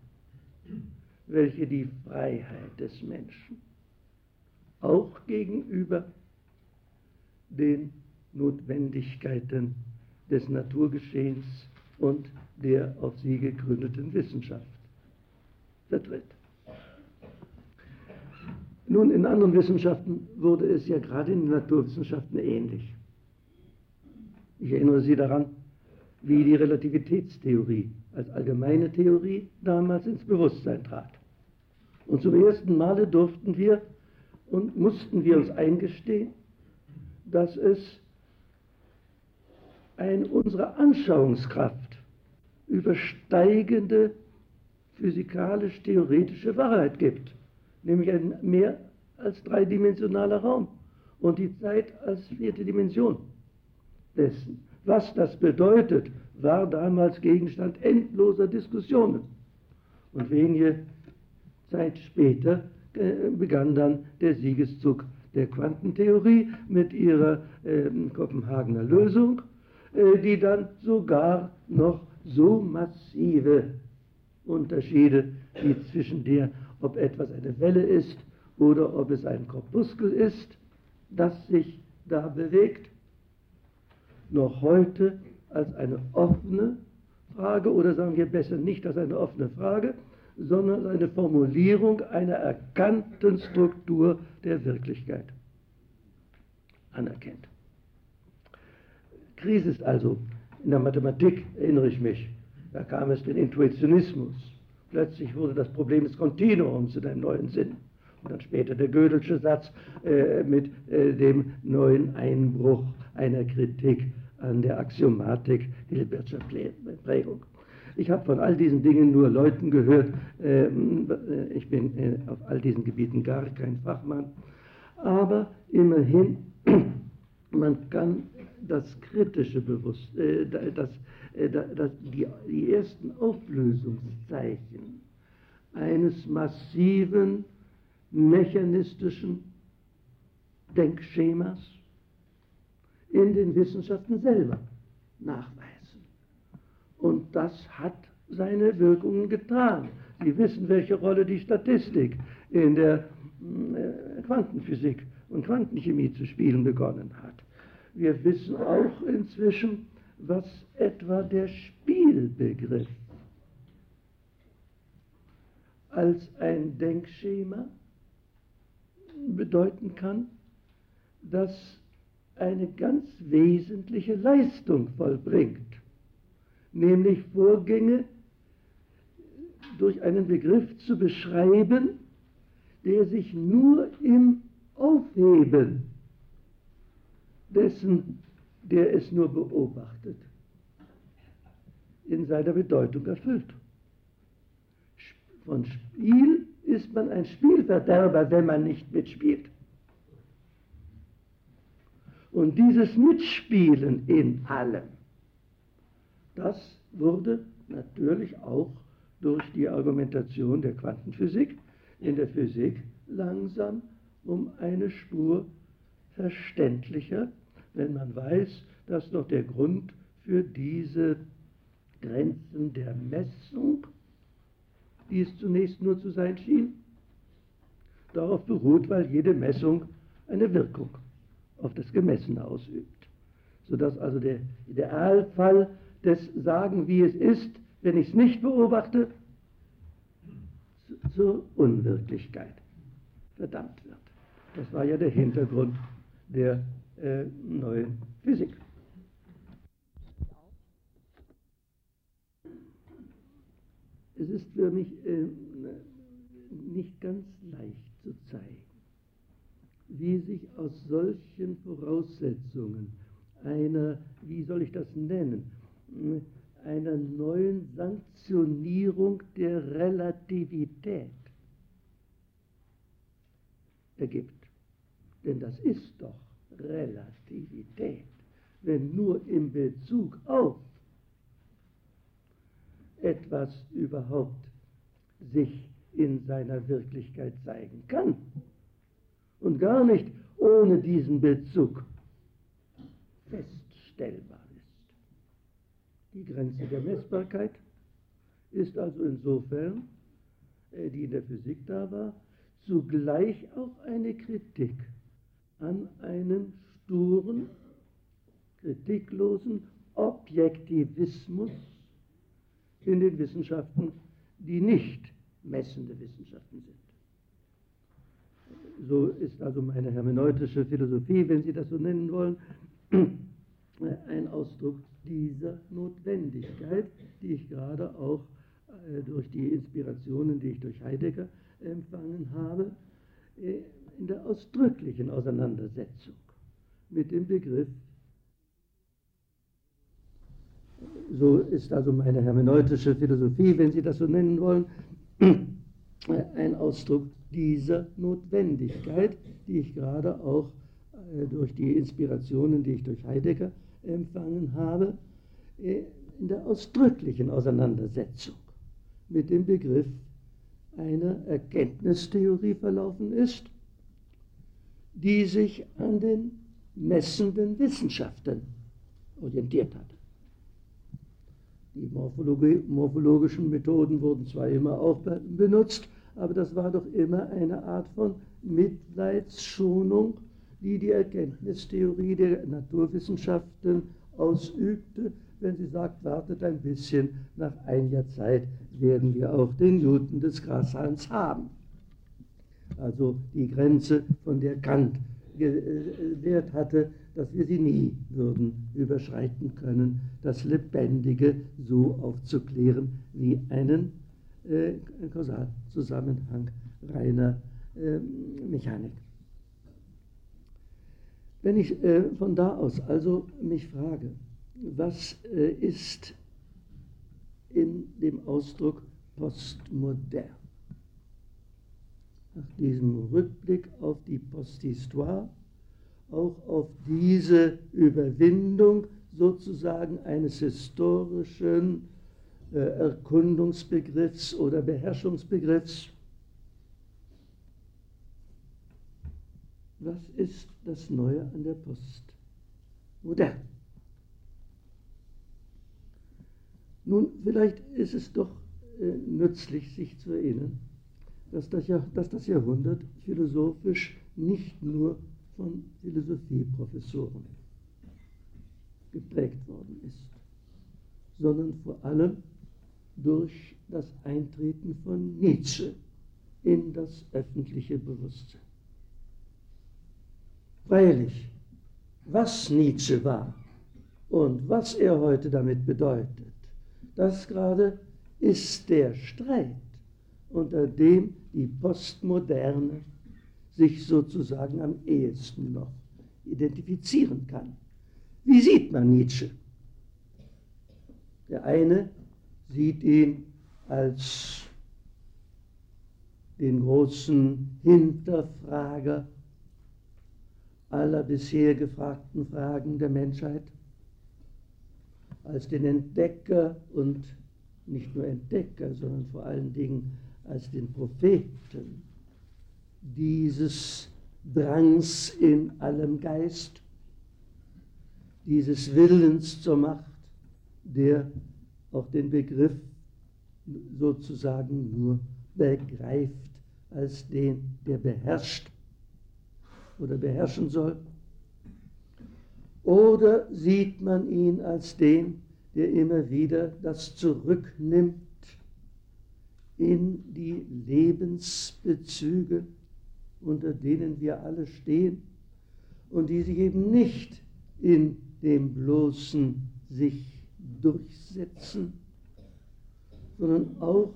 welche die Freiheit des Menschen auch gegenüber den Notwendigkeiten des Naturgeschehens und der auf sie gegründeten Wissenschaft vertritt. Nun, in anderen Wissenschaften wurde es ja gerade in den Naturwissenschaften ähnlich. Ich erinnere Sie daran, wie die Relativitätstheorie als allgemeine Theorie damals ins Bewusstsein trat. Und zum ersten Male durften wir und mussten wir uns eingestehen, dass es eine unsere Anschauungskraft übersteigende physikalisch-theoretische Wahrheit gibt, nämlich ein mehr als dreidimensionaler Raum und die Zeit als vierte Dimension dessen. Was das bedeutet, war damals Gegenstand endloser Diskussionen. Und wenige Zeit später äh, begann dann der Siegeszug der Quantentheorie mit ihrer äh, Kopenhagener Lösung, die dann sogar noch so massive Unterschiede wie zwischen der, ob etwas eine Welle ist oder ob es ein Korpuskel ist, das sich da bewegt, noch heute als eine offene Frage oder sagen wir besser nicht als eine offene Frage, sondern als eine Formulierung einer erkannten Struktur der Wirklichkeit anerkennt. Krise ist also in der Mathematik, erinnere ich mich, da kam es den Intuitionismus. Plötzlich wurde das Problem des Kontinuums in einem neuen Sinn. Und dann später der Gödelsche Satz äh, mit äh, dem neuen Einbruch einer Kritik an der Axiomatik Hilbertscher Prägung. Ich habe von all diesen Dingen nur Leuten gehört. Ähm, äh, ich bin äh, auf all diesen Gebieten gar kein Fachmann. Aber immerhin, man kann das kritische Bewusstsein, äh, das, das, die, die ersten Auflösungszeichen eines massiven mechanistischen Denkschemas in den Wissenschaften selber nachweisen. Und das hat seine Wirkungen getan. Sie wissen, welche Rolle die Statistik in der äh, Quantenphysik und Quantenchemie zu spielen begonnen hat. Wir wissen auch inzwischen, was etwa der Spielbegriff als ein Denkschema bedeuten kann, das eine ganz wesentliche Leistung vollbringt, nämlich Vorgänge durch einen Begriff zu beschreiben, der sich nur im Aufheben dessen, der es nur beobachtet, in seiner Bedeutung erfüllt. Von Spiel ist man ein Spielverderber, wenn man nicht mitspielt. Und dieses Mitspielen in allem, das wurde natürlich auch durch die Argumentation der Quantenphysik in der Physik langsam um eine Spur verständlicher, wenn man weiß, dass doch der Grund für diese Grenzen der Messung, die es zunächst nur zu sein schien, darauf beruht, weil jede Messung eine Wirkung auf das Gemessene ausübt. Sodass also der Idealfall des Sagen, wie es ist, wenn ich es nicht beobachte, zur Unwirklichkeit verdammt wird. Das war ja der Hintergrund der äh, neuen Physik. Es ist für mich äh, nicht ganz leicht zu zeigen, wie sich aus solchen Voraussetzungen einer, wie soll ich das nennen, einer neuen Sanktionierung der Relativität ergibt. Denn das ist doch Relativität, wenn nur im Bezug auf etwas überhaupt sich in seiner Wirklichkeit zeigen kann und gar nicht ohne diesen Bezug feststellbar ist. Die Grenze der Messbarkeit ist also insofern, äh, die in der Physik da war, zugleich auch eine Kritik an einem sturen, kritiklosen Objektivismus in den Wissenschaften, die nicht messende Wissenschaften sind. So ist also meine hermeneutische Philosophie, wenn Sie das so nennen wollen, ein Ausdruck dieser Notwendigkeit, die ich gerade auch äh, durch die Inspirationen, die ich durch Heidegger empfangen habe, in der ausdrücklichen Auseinandersetzung mit dem Begriff. So ist also meine hermeneutische Philosophie, wenn Sie das so nennen wollen, ein Ausdruck dieser Notwendigkeit, die ich gerade auch äh, durch die Inspirationen, die ich durch Heidegger empfangen habe, äh, in der ausdrücklichen Auseinandersetzung mit dem Begriff einer Erkenntnistheorie verlaufen ist, die sich an den messenden Wissenschaften orientiert hat. Die morphologischen Methoden wurden zwar immer auch benutzt, aber das war doch immer eine Art von Mitleidsschonung, die die Erkenntnistheorie der Naturwissenschaften ausübte, wenn sie sagt, wartet ein bisschen, nach einiger Zeit werden wir auch den Newton des Grashalms haben. Also die Grenze, von der Kant gelehrt hatte, dass wir sie nie würden überschreiten können, das Lebendige so aufzuklären wie einen äh, Kausalzusammenhang reiner äh, Mechanik. Wenn ich äh, von da aus also mich frage, was äh, ist in dem Ausdruck postmodern? Nach diesem Rückblick auf die Posthistoire, auch auf diese Überwindung sozusagen eines historischen äh, Erkundungsbegriffs oder Beherrschungsbegriffs, was ist das Neue an der Post? Modern. Nun, vielleicht ist es doch äh, nützlich, sich zu erinnern, dass das, dass das Jahrhundert philosophisch nicht nur von Philosophieprofessoren geprägt worden ist, sondern vor allem durch das Eintreten von Nietzsche in das öffentliche Bewusstsein. Freilich, was Nietzsche war und was er heute damit bedeutet, das gerade ist der Streit, unter dem die Postmoderne sich sozusagen am ehesten noch identifizieren kann. Wie sieht man Nietzsche? Der eine sieht ihn als den großen Hinterfrager aller bisher gefragten Fragen der Menschheit, als den Entdecker und nicht nur Entdecker, sondern vor allen Dingen als den Propheten dieses Drangs in allem Geist, dieses Willens zur Macht, der auch den Begriff sozusagen nur begreift als den, der beherrscht oder beherrschen soll? Oder sieht man ihn als den, der immer wieder das zurücknimmt in die Lebensbezüge, unter denen wir alle stehen und die sich eben nicht in dem bloßen sich durchsetzen, sondern auch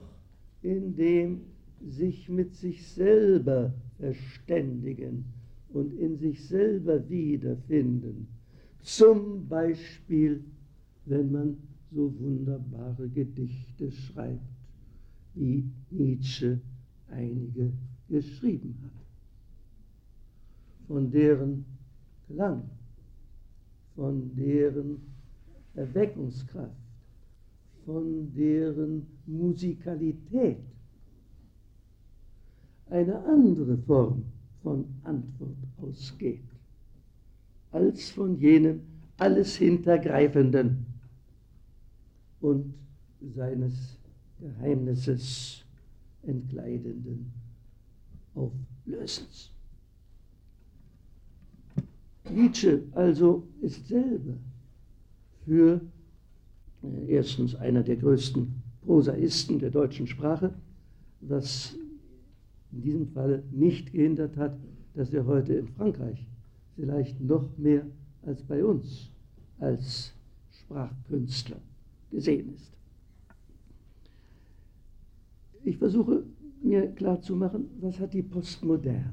in dem sich mit sich selber verständigen und in sich selber wiederfinden. Zum Beispiel, wenn man so wunderbare Gedichte schreibt, wie Nietzsche einige geschrieben hat, von deren Klang, von deren Erweckungskraft, von deren Musikalität. Eine andere Form von Antwort ausgeht, als von jenem alles Hintergreifenden und seines Geheimnisses entkleidenden Auflösens. Nietzsche also ist selber für äh, erstens einer der größten Prosaisten der deutschen Sprache, was in diesem Fall nicht gehindert hat, dass er heute in Frankreich vielleicht noch mehr als bei uns als Sprachkünstler gesehen ist. Ich versuche mir klarzumachen, was hat die Postmoderne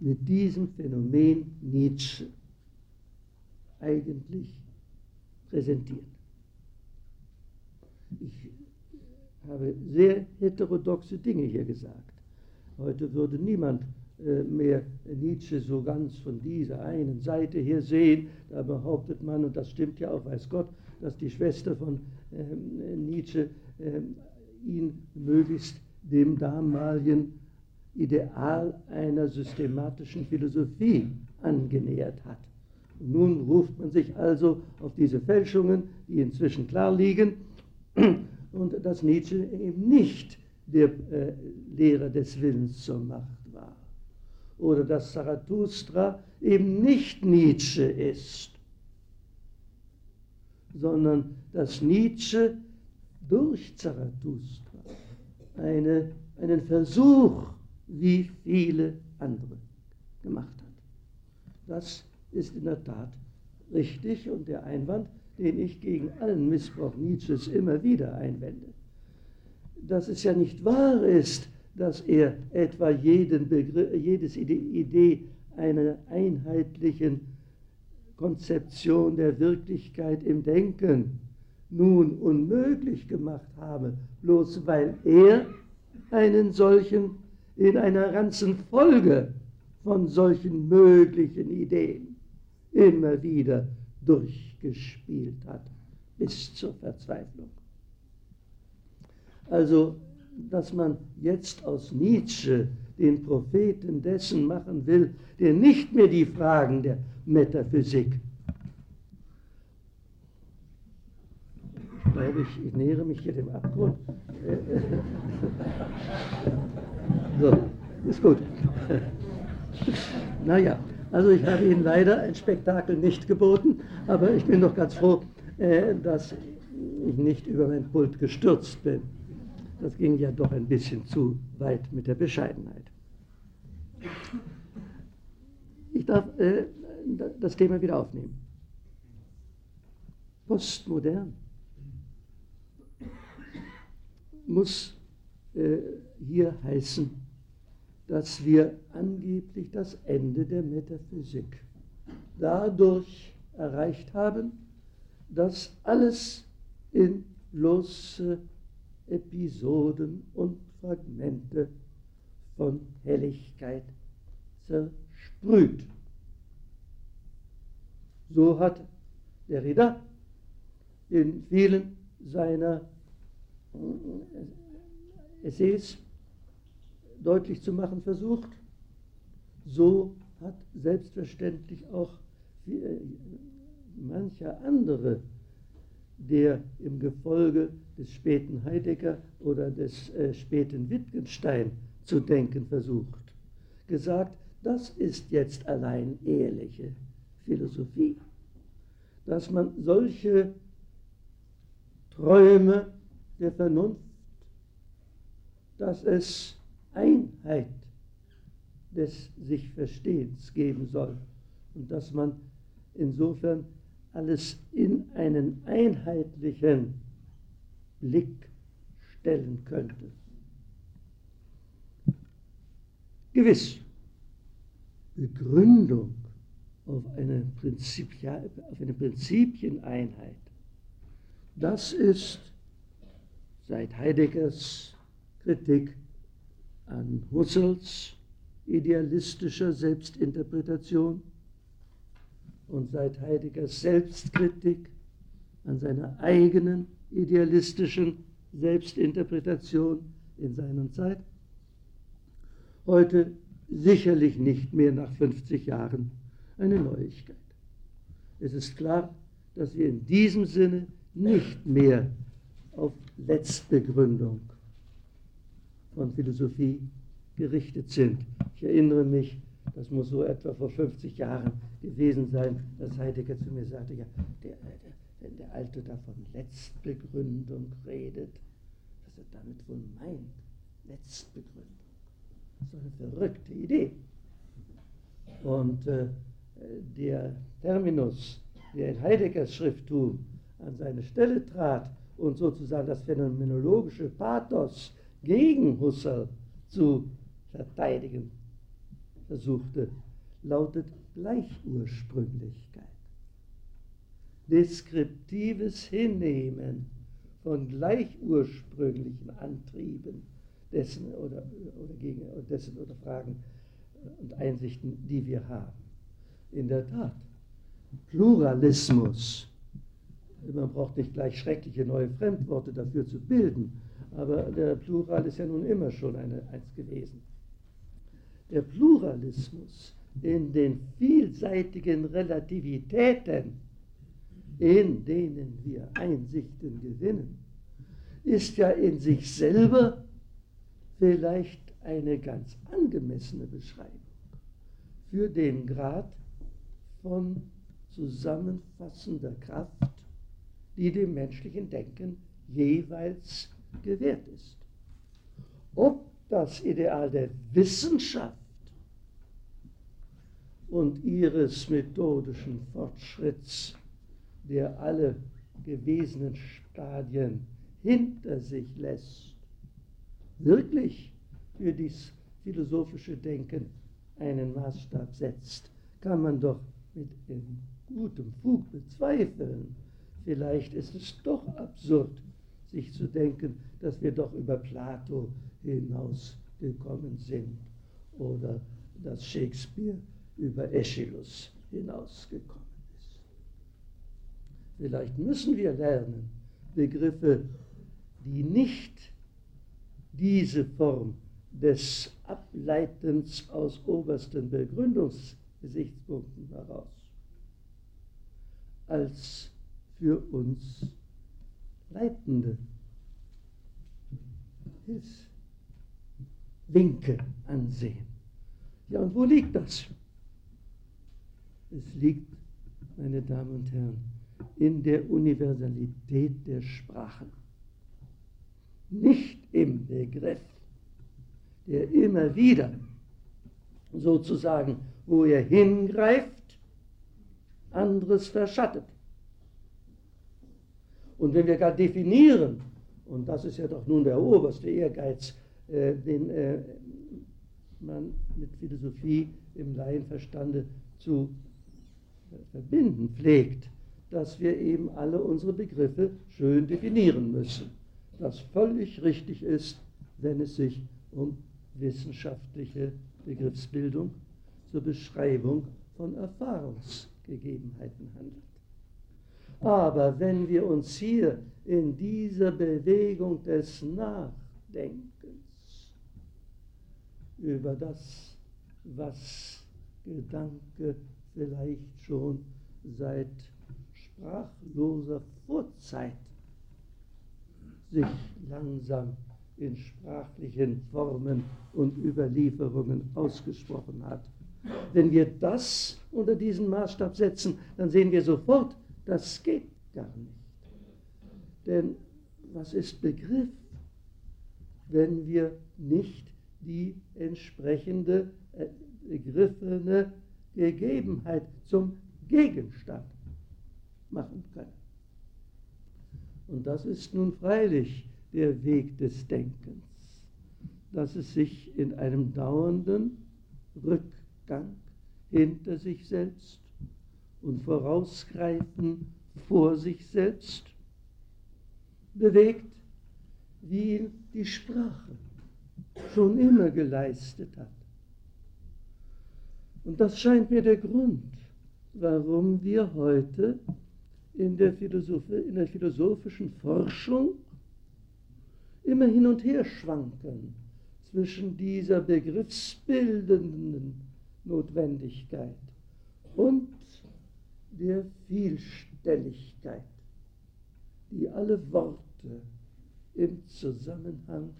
mit diesem Phänomen Nietzsche eigentlich präsentiert. Ich habe sehr heterodoxe Dinge hier gesagt. Heute würde niemand mehr Nietzsche so ganz von dieser einen Seite her sehen. Da behauptet man, und das stimmt ja auch, weiß Gott, dass die Schwester von ähm, Nietzsche ähm, ihn möglichst dem damaligen Ideal einer systematischen Philosophie angenähert hat. Und nun ruft man sich also auf diese Fälschungen, die inzwischen klar liegen, und dass Nietzsche eben nicht der äh, Lehrer des Willens zur Macht. Oder dass Zarathustra eben nicht Nietzsche ist, sondern dass Nietzsche durch Zarathustra eine, einen Versuch wie viele andere gemacht hat. Das ist in der Tat richtig und der Einwand, den ich gegen allen Missbrauch Nietzsches immer wieder einwende. Dass es ja nicht wahr ist, dass er etwa jeden Begriff, jedes Idee einer einheitlichen Konzeption der Wirklichkeit im Denken nun unmöglich gemacht habe, bloß weil er einen solchen in einer ganzen Folge von solchen möglichen Ideen immer wieder durchgespielt hat, bis zur Verzweiflung. Also, dass man jetzt aus Nietzsche den Propheten dessen machen will, der nicht mehr die Fragen der Metaphysik glaube ich, ich nähere mich hier dem Abgrund. so, ist gut. naja, also ich habe Ihnen leider ein Spektakel nicht geboten, aber ich bin doch ganz froh, äh, dass ich nicht über mein Pult gestürzt bin. Das ging ja doch ein bisschen zu weit mit der Bescheidenheit. Ich darf äh, das Thema wieder aufnehmen. Postmodern muss äh, hier heißen, dass wir angeblich das Ende der Metaphysik dadurch erreicht haben, dass alles in bloße Episoden und Fragmente von Helligkeit zersprüht. So hat Derrida in vielen seiner Essays deutlich zu machen versucht. So hat selbstverständlich auch äh, mancher andere, der im Gefolge des späten Heidegger oder des äh, späten Wittgenstein zu denken versucht, gesagt, das ist jetzt allein ehrliche Philosophie, dass man solche Träume der Vernunft, dass es Einheit des sich Verstehens geben soll und dass man insofern alles in einen einheitlichen Blick stellen könnte. Gewiss, Begründung auf eine, auf eine Prinzipieneinheit, das ist seit Heideggers Kritik an Husserls idealistischer Selbstinterpretation und seit Heideggers Selbstkritik an seiner eigenen idealistischen Selbstinterpretation in seiner Zeit, heute sicherlich nicht mehr nach 50 Jahren eine Neuigkeit. Es ist klar, dass wir in diesem Sinne nicht mehr auf Letztbegründung von Philosophie gerichtet sind. Ich erinnere mich, das muss so etwa vor 50 Jahren gewesen sein, dass Heidegger zu mir sagte, ja, der, der, wenn der Alte da von Letztbegründung redet, was er damit wohl meint, Letztbegründung. Das ist eine verrückte Idee. Und äh, der Terminus, der in Heideggers Schrifttum an seine Stelle trat und sozusagen das phänomenologische Pathos gegen Husserl zu verteidigen versuchte, lautet Gleichursprünglichkeit. Deskriptives Hinnehmen von gleichursprünglichen Antrieben dessen oder, oder, gegen, dessen oder Fragen und Einsichten, die wir haben. In der Tat, Pluralismus, man braucht nicht gleich schreckliche neue Fremdworte dafür zu bilden, aber der Plural ist ja nun immer schon eine, eins gewesen. Der Pluralismus in den vielseitigen Relativitäten, in denen wir Einsichten gewinnen, ist ja in sich selber vielleicht eine ganz angemessene Beschreibung für den Grad von zusammenfassender Kraft, die dem menschlichen Denken jeweils gewährt ist. Ob das Ideal der Wissenschaft und ihres methodischen Fortschritts, der alle gewesenen Stadien hinter sich lässt, wirklich für dieses philosophische Denken einen Maßstab setzt, kann man doch mit gutem Fug bezweifeln. Vielleicht ist es doch absurd, sich zu denken, dass wir doch über Plato hinausgekommen sind oder dass Shakespeare über Aeschylus hinausgekommen ist. Vielleicht müssen wir lernen, Begriffe die nicht diese Form des Ableitens aus obersten Begründungsgesichtspunkten heraus als für uns leitende Hilfswinke ansehen. Ja, und wo liegt das? Es liegt, meine Damen und Herren, in der Universalität der Sprachen nicht im Begriff, der immer wieder sozusagen, wo er hingreift, anderes verschattet. Und wenn wir gar definieren, und das ist ja doch nun der oberste Ehrgeiz, äh, den äh, man mit Philosophie im Laienverstande zu verbinden pflegt, dass wir eben alle unsere Begriffe schön definieren müssen was völlig richtig ist, wenn es sich um wissenschaftliche Begriffsbildung zur Beschreibung von Erfahrungsgegebenheiten handelt. Aber wenn wir uns hier in dieser Bewegung des Nachdenkens über das, was Gedanke vielleicht schon seit sprachloser Vorzeit sich langsam in sprachlichen Formen und Überlieferungen ausgesprochen hat. Wenn wir das unter diesen Maßstab setzen, dann sehen wir sofort, das geht gar nicht. Denn was ist Begriff, wenn wir nicht die entsprechende äh, begriffene Gegebenheit zum Gegenstand machen können? Und das ist nun freilich der Weg des Denkens, dass es sich in einem dauernden Rückgang hinter sich selbst und Vorausgreifen vor sich selbst bewegt, wie die Sprache schon immer geleistet hat. Und das scheint mir der Grund, warum wir heute in der, in der philosophischen Forschung immer hin und her schwanken zwischen dieser begriffsbildenden Notwendigkeit und der Vielstelligkeit, die alle Worte im Zusammenhang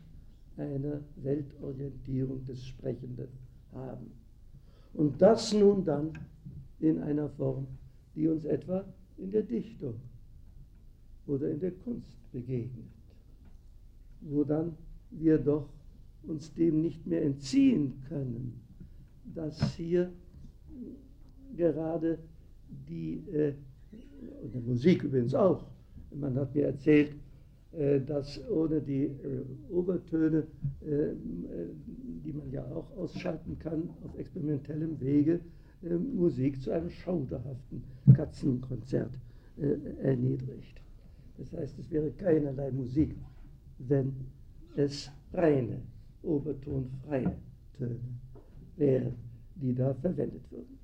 einer Weltorientierung des Sprechenden haben. Und das nun dann in einer Form, die uns etwa in der Dichtung oder in der Kunst begegnet, wo dann wir doch uns dem nicht mehr entziehen können, dass hier gerade die, äh, und der Musik übrigens auch, Man hat mir erzählt, äh, dass ohne die äh, Obertöne, äh, die man ja auch ausschalten kann auf experimentellem Wege, Musik zu einem schauderhaften Katzenkonzert erniedrigt. Das heißt, es wäre keinerlei Musik, wenn es reine, obertonfreie Töne wären, die da verwendet würden.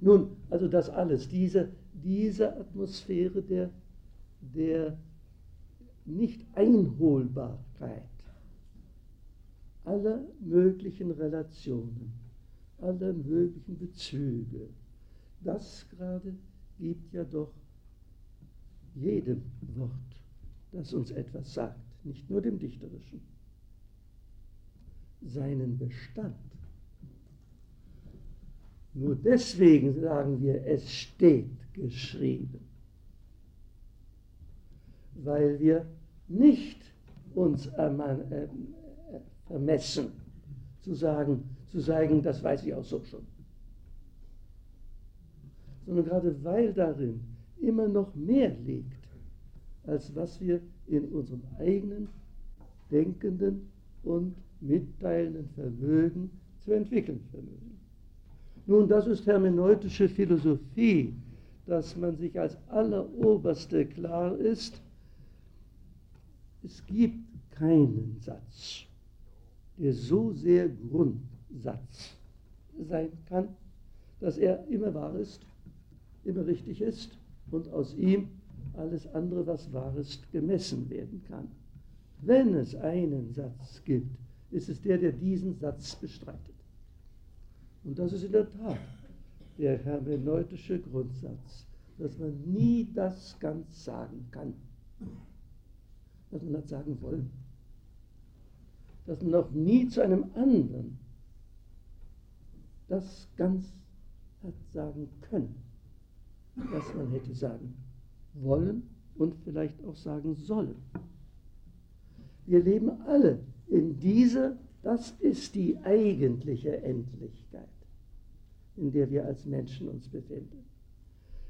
Nun, also das alles, diese, diese Atmosphäre der, der Nicht-Einholbarkeit aller möglichen Relationen, aller möglichen Bezüge, das gerade gibt ja doch jedem Wort, das uns etwas sagt, nicht nur dem Dichterischen, seinen Bestand. Nur deswegen sagen wir, es steht geschrieben, weil wir nicht uns äh, vermessen zu sagen, zu sagen, das weiß ich auch so schon, sondern gerade weil darin immer noch mehr liegt, als was wir in unserem eigenen denkenden und mitteilenden Vermögen zu entwickeln vermögen. Nun, das ist hermeneutische Philosophie, dass man sich als alleroberste klar ist, es gibt keinen Satz, der so sehr Grundsatz sein kann, dass er immer wahr ist, immer richtig ist und aus ihm alles andere, was wahr ist, gemessen werden kann. Wenn es einen Satz gibt, ist es der, der diesen Satz bestreitet. Und das ist in der Tat der hermeneutische Grundsatz, dass man nie das ganz sagen kann, was man hat sagen wollen. Dass man noch nie zu einem anderen das ganz hat sagen können was man hätte sagen wollen und vielleicht auch sagen sollen. Wir leben alle in dieser, das ist die eigentliche Endlichkeit, in der wir als Menschen uns befinden.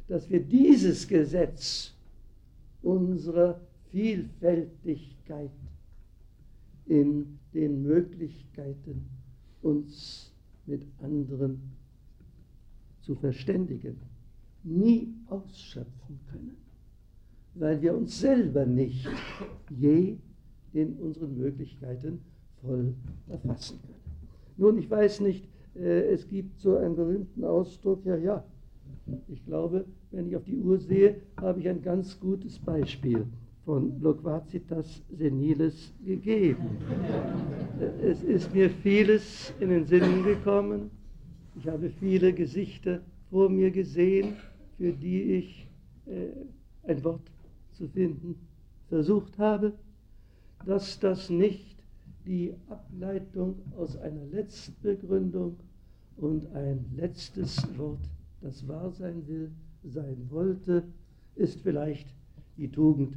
Dass wir dieses Gesetz unserer Vielfältigkeit in den Möglichkeiten, uns mit anderen zu verständigen, nie ausschöpfen können, weil wir uns selber nicht je in unseren Möglichkeiten voll erfassen können. Nun, ich weiß nicht, äh, es gibt so einen berühmten Ausdruck, ja, ja, ich glaube, wenn ich auf die Uhr sehe, habe ich ein ganz gutes Beispiel von Loquacitas Seniles gegeben. Es ist mir vieles in den Sinn gekommen. Ich habe viele Gesichter vor mir gesehen, für die ich äh, ein Wort zu finden versucht habe, dass das nicht die Ableitung aus einer Letztbegründung und ein letztes Wort, das wahr sein will, sein wollte, ist vielleicht die Tugend,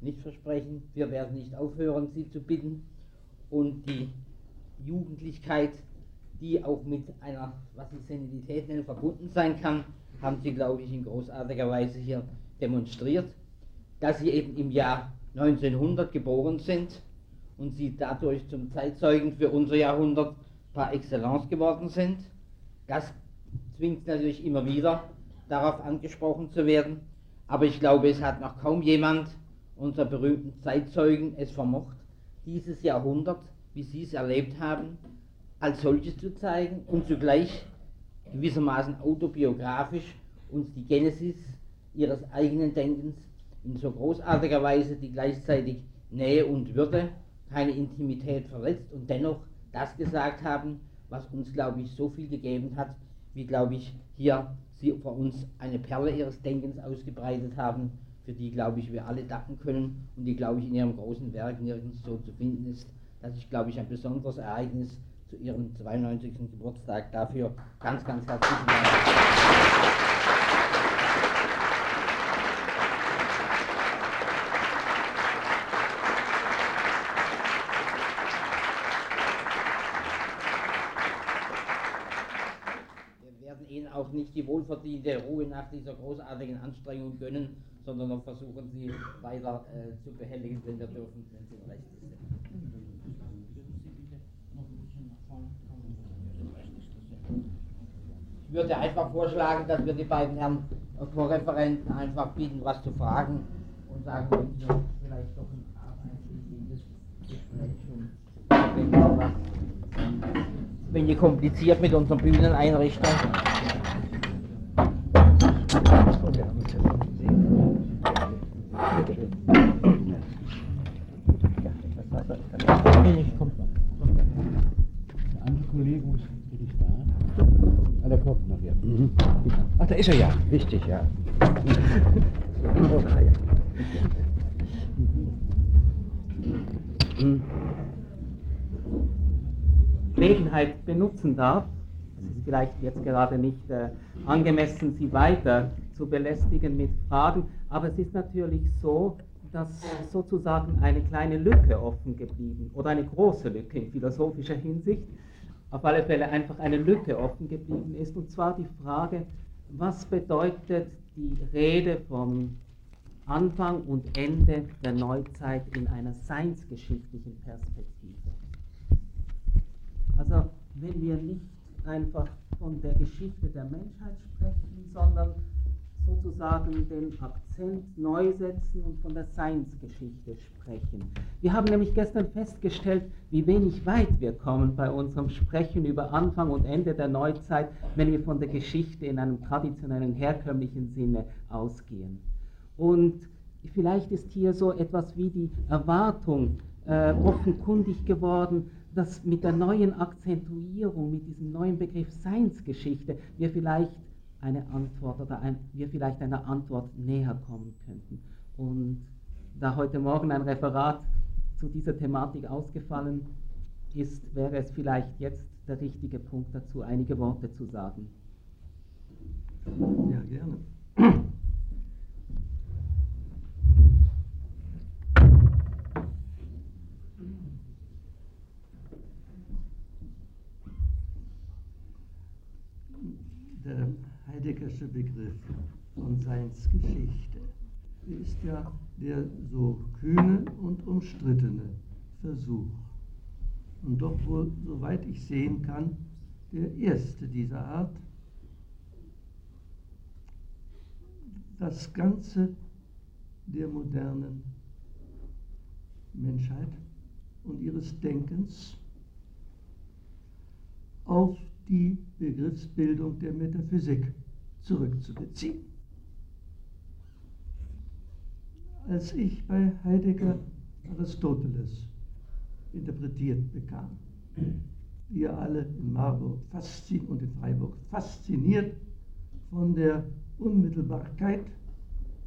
nicht versprechen. Wir werden nicht aufhören, Sie zu bitten. Und die Jugendlichkeit, die auch mit einer, was Sie Senilität nennen, verbunden sein kann, haben Sie, glaube ich, in großartiger Weise hier demonstriert. Dass Sie eben im Jahr 1900 geboren sind und Sie dadurch zum Zeitzeugen für unser Jahrhundert par excellence geworden sind. Das zwingt natürlich immer wieder darauf angesprochen zu werden. Aber ich glaube, es hat noch kaum jemand unserer berühmten Zeitzeugen es vermocht, dieses Jahrhundert, wie sie es erlebt haben, als solches zu zeigen und zugleich gewissermaßen autobiografisch uns die Genesis ihres eigenen Denkens in so großartiger Weise, die gleichzeitig Nähe und Würde, keine Intimität verletzt und dennoch das gesagt haben, was uns, glaube ich, so viel gegeben hat, wie, glaube ich, hier Sie vor uns eine Perle Ihres Denkens ausgebreitet haben, für die, glaube ich, wir alle danken können und die, glaube ich, in ihrem großen Werk nirgends so zu finden ist. Das ist, glaube ich, ein besonderes Ereignis zu ihrem 92. Geburtstag. Dafür ganz, ganz herzlichen Dank. auch nicht die wohlverdiente Ruhe nach dieser großartigen Anstrengung gönnen, sondern noch versuchen sie weiter äh, zu behelligen, wenn wir dürfen, wenn sie recht sind. Ich würde einfach vorschlagen, dass wir die beiden Herren Vorreferenten einfach bitten, was zu fragen und sagen, wenn sie vielleicht doch ein abschließendes Gespräch schon wenn die kompliziert mit unserer Bühneneinrichtung. Ach, da ist er ja. Wichtig, ja. Gelegenheit benutzen darf. Es ist vielleicht jetzt gerade nicht äh, angemessen, Sie weiter zu belästigen mit Fragen, aber es ist natürlich so, dass sozusagen eine kleine Lücke offen geblieben oder eine große Lücke in philosophischer Hinsicht, auf alle Fälle einfach eine Lücke offen geblieben ist, und zwar die Frage, was bedeutet die Rede vom Anfang und Ende der Neuzeit in einer seinsgeschichtlichen Perspektive? Also wenn wir nicht einfach von der Geschichte der Menschheit sprechen, sondern sozusagen den Akzent neu setzen und von der Seinsgeschichte sprechen. Wir haben nämlich gestern festgestellt, wie wenig weit wir kommen bei unserem Sprechen über Anfang und Ende der Neuzeit, wenn wir von der Geschichte in einem traditionellen, herkömmlichen Sinne ausgehen. Und vielleicht ist hier so etwas wie die Erwartung äh, offenkundig geworden, dass mit der neuen Akzentuierung, mit diesem neuen Begriff Seinsgeschichte, wir vielleicht eine Antwort oder ein, wir vielleicht einer Antwort näher kommen könnten. Und da heute Morgen ein Referat zu dieser Thematik ausgefallen ist, wäre es vielleicht jetzt der richtige Punkt dazu, einige Worte zu sagen. Ja, gerne. Der Heideggersche Begriff von Seinsgeschichte ist ja der so kühne und umstrittene Versuch. Und doch wohl, soweit ich sehen kann, der erste dieser Art, das Ganze der modernen Menschheit und ihres Denkens auf die Begriffsbildung der Metaphysik zurückzubeziehen. Als ich bei Heidegger Aristoteles interpretiert bekam, wir alle in Marburg und in Freiburg fasziniert von der Unmittelbarkeit,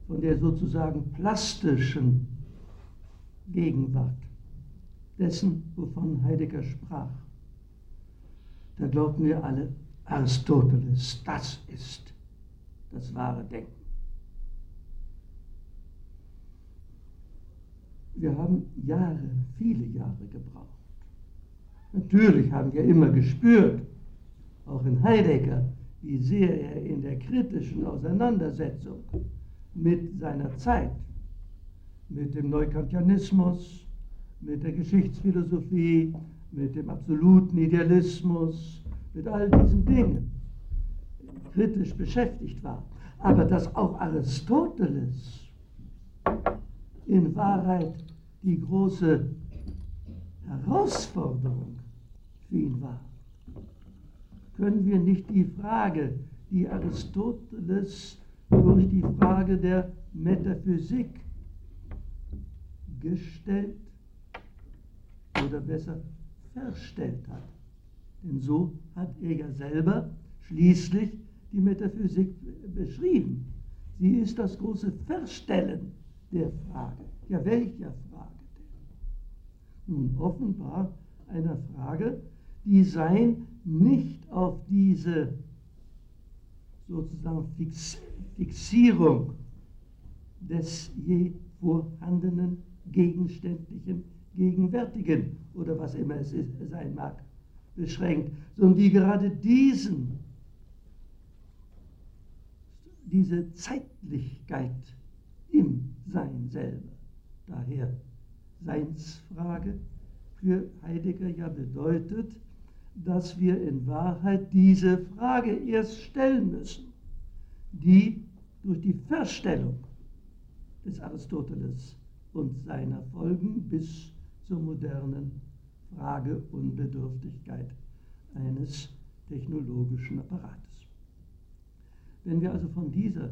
von der sozusagen plastischen Gegenwart dessen, wovon Heidegger sprach da glaubten wir alle, Aristoteles, das ist das wahre Denken. Wir haben Jahre, viele Jahre gebraucht. Natürlich haben wir immer gespürt, auch in Heidegger, wie sehr er in der kritischen Auseinandersetzung mit seiner Zeit, mit dem Neukantianismus, mit der Geschichtsphilosophie, mit dem absoluten Idealismus, mit all diesen Dingen kritisch beschäftigt war. Aber dass auch Aristoteles in Wahrheit die große Herausforderung für ihn war, können wir nicht die Frage, die Aristoteles durch die Frage der Metaphysik gestellt oder besser verstellt hat. Denn so hat er ja selber schließlich die Metaphysik beschrieben. Sie ist das große Verstellen der Frage. Ja, welcher Frage denn? Nun, offenbar einer Frage, die Sein nicht auf diese sozusagen Fix Fixierung des je vorhandenen gegenständlichen Gegenwärtigen oder was immer es ist, sein mag, beschränkt, sondern die gerade diesen, diese Zeitlichkeit im Sein selber, daher Seinsfrage für Heidegger ja bedeutet, dass wir in Wahrheit diese Frage erst stellen müssen, die durch die Verstellung des Aristoteles und seiner Folgen bis zur modernen Frageunbedürftigkeit eines technologischen Apparates. Wenn wir also von dieser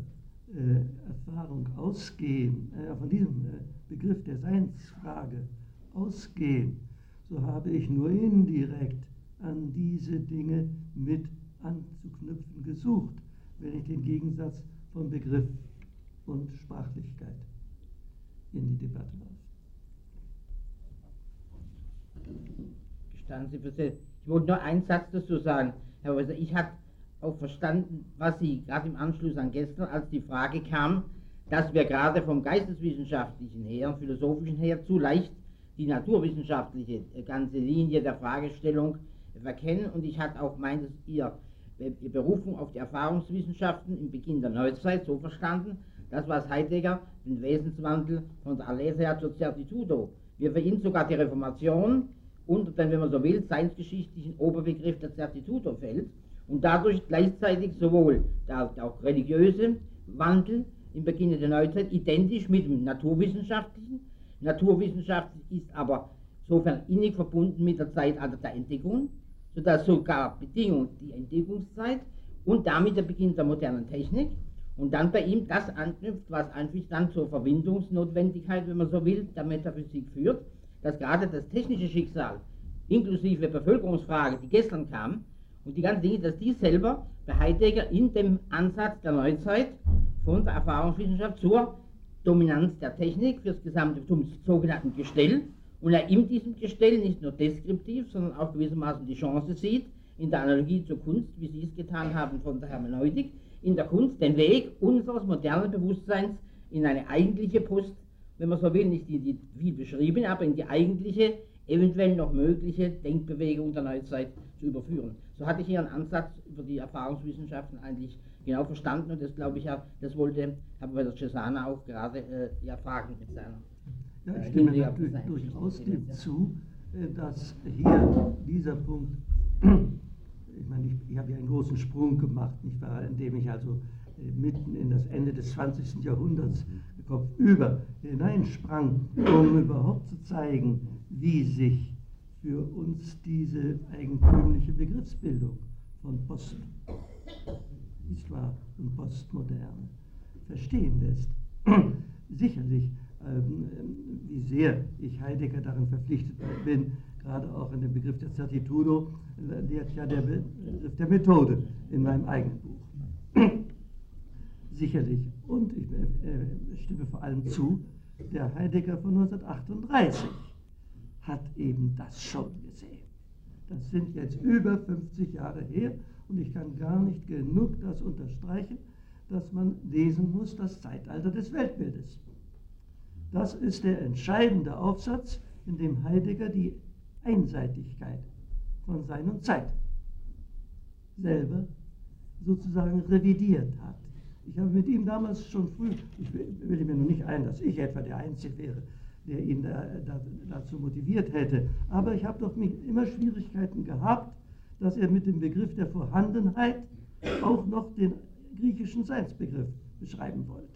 äh, Erfahrung ausgehen, äh, von diesem äh, Begriff der Seinsfrage ausgehen, so habe ich nur indirekt an diese Dinge mit anzuknüpfen gesucht, wenn ich den Gegensatz von Begriff und Sprachlichkeit in die Debatte warf. Gestanden Sie bitte. Ich wollte nur einen Satz dazu sagen. Herr Häuser, ich habe auch verstanden, was Sie gerade im Anschluss an gestern, als die Frage kam, dass wir gerade vom geisteswissenschaftlichen her, philosophischen her zu leicht die naturwissenschaftliche äh, ganze Linie der Fragestellung verkennen. Und ich hatte auch meines ihr, äh, Berufung auf die Erfahrungswissenschaften im Beginn der Neuzeit so verstanden, das was Heidegger den Wesenswandel von der Aletheia zur Certitudo, wir für ihn sogar die Reformation unter den, wenn man so will, seinsgeschichtlichen Oberbegriff der Certitudo fällt und dadurch gleichzeitig sowohl der, der auch religiöse Wandel im Beginn der Neuzeit identisch mit dem naturwissenschaftlichen. Naturwissenschaft ist aber insofern innig verbunden mit der Zeitalter der Entdeckung, sodass sogar Bedingung die Entdeckungszeit und damit der Beginn der modernen Technik und dann bei ihm das anknüpft, was einfach dann zur Verbindungsnotwendigkeit, wenn man so will, der Metaphysik führt, dass gerade das technische Schicksal, inklusive Bevölkerungsfrage, die gestern kam, und die ganzen Dinge, dass die selber bei Heidegger in dem Ansatz der Neuzeit von der Erfahrungswissenschaft zur Dominanz der Technik fürs gesamte zum sogenannten Gestell und er in diesem Gestell nicht nur deskriptiv, sondern auch gewissermaßen die Chance sieht, in der Analogie zur Kunst, wie Sie es getan haben von der Hermeneutik, in der Kunst den Weg unseres modernen Bewusstseins in eine eigentliche Post, wenn man so will, nicht die, die viel beschriebene, aber in die eigentliche, eventuell noch mögliche Denkbewegung der Neuzeit zu überführen. So hatte ich Ihren Ansatz über die Erfahrungswissenschaften eigentlich genau verstanden und das glaube ich ja, das wollte Herr Professor Cesana auch gerade äh, ja fragen mit seiner. Ja, ich stimme natürlich durchaus dem zu, äh, dass hier dieser Punkt, ich meine, ich, ich habe ja einen großen Sprung gemacht, nicht wahr, indem ich also äh, mitten in das Ende des 20. Jahrhunderts kopfüber hineinsprang, um überhaupt zu zeigen, wie sich für uns diese eigentümliche Begriffsbildung von Post, Histoire und Postmoderne verstehen lässt. Sicherlich, ähm, wie sehr ich Heidegger darin verpflichtet bin, gerade auch in dem Begriff der Certitudo, lehrt ja der Begriff der Methode in meinem eigenen Buch. Sicherlich. Und ich äh, stimme vor allem zu, der Heidegger von 1938 hat eben das schon gesehen. Das sind jetzt über 50 Jahre her und ich kann gar nicht genug das unterstreichen, dass man lesen muss, das Zeitalter des Weltbildes. Das ist der entscheidende Aufsatz, in dem Heidegger die Einseitigkeit von Sein und Zeit selber sozusagen revidiert hat. Ich habe mit ihm damals schon früh, ich will mir nur nicht ein, dass ich etwa der Einzige wäre, der ihn da, da, dazu motiviert hätte. Aber ich habe doch immer Schwierigkeiten gehabt, dass er mit dem Begriff der Vorhandenheit auch noch den griechischen Seinsbegriff beschreiben wollte.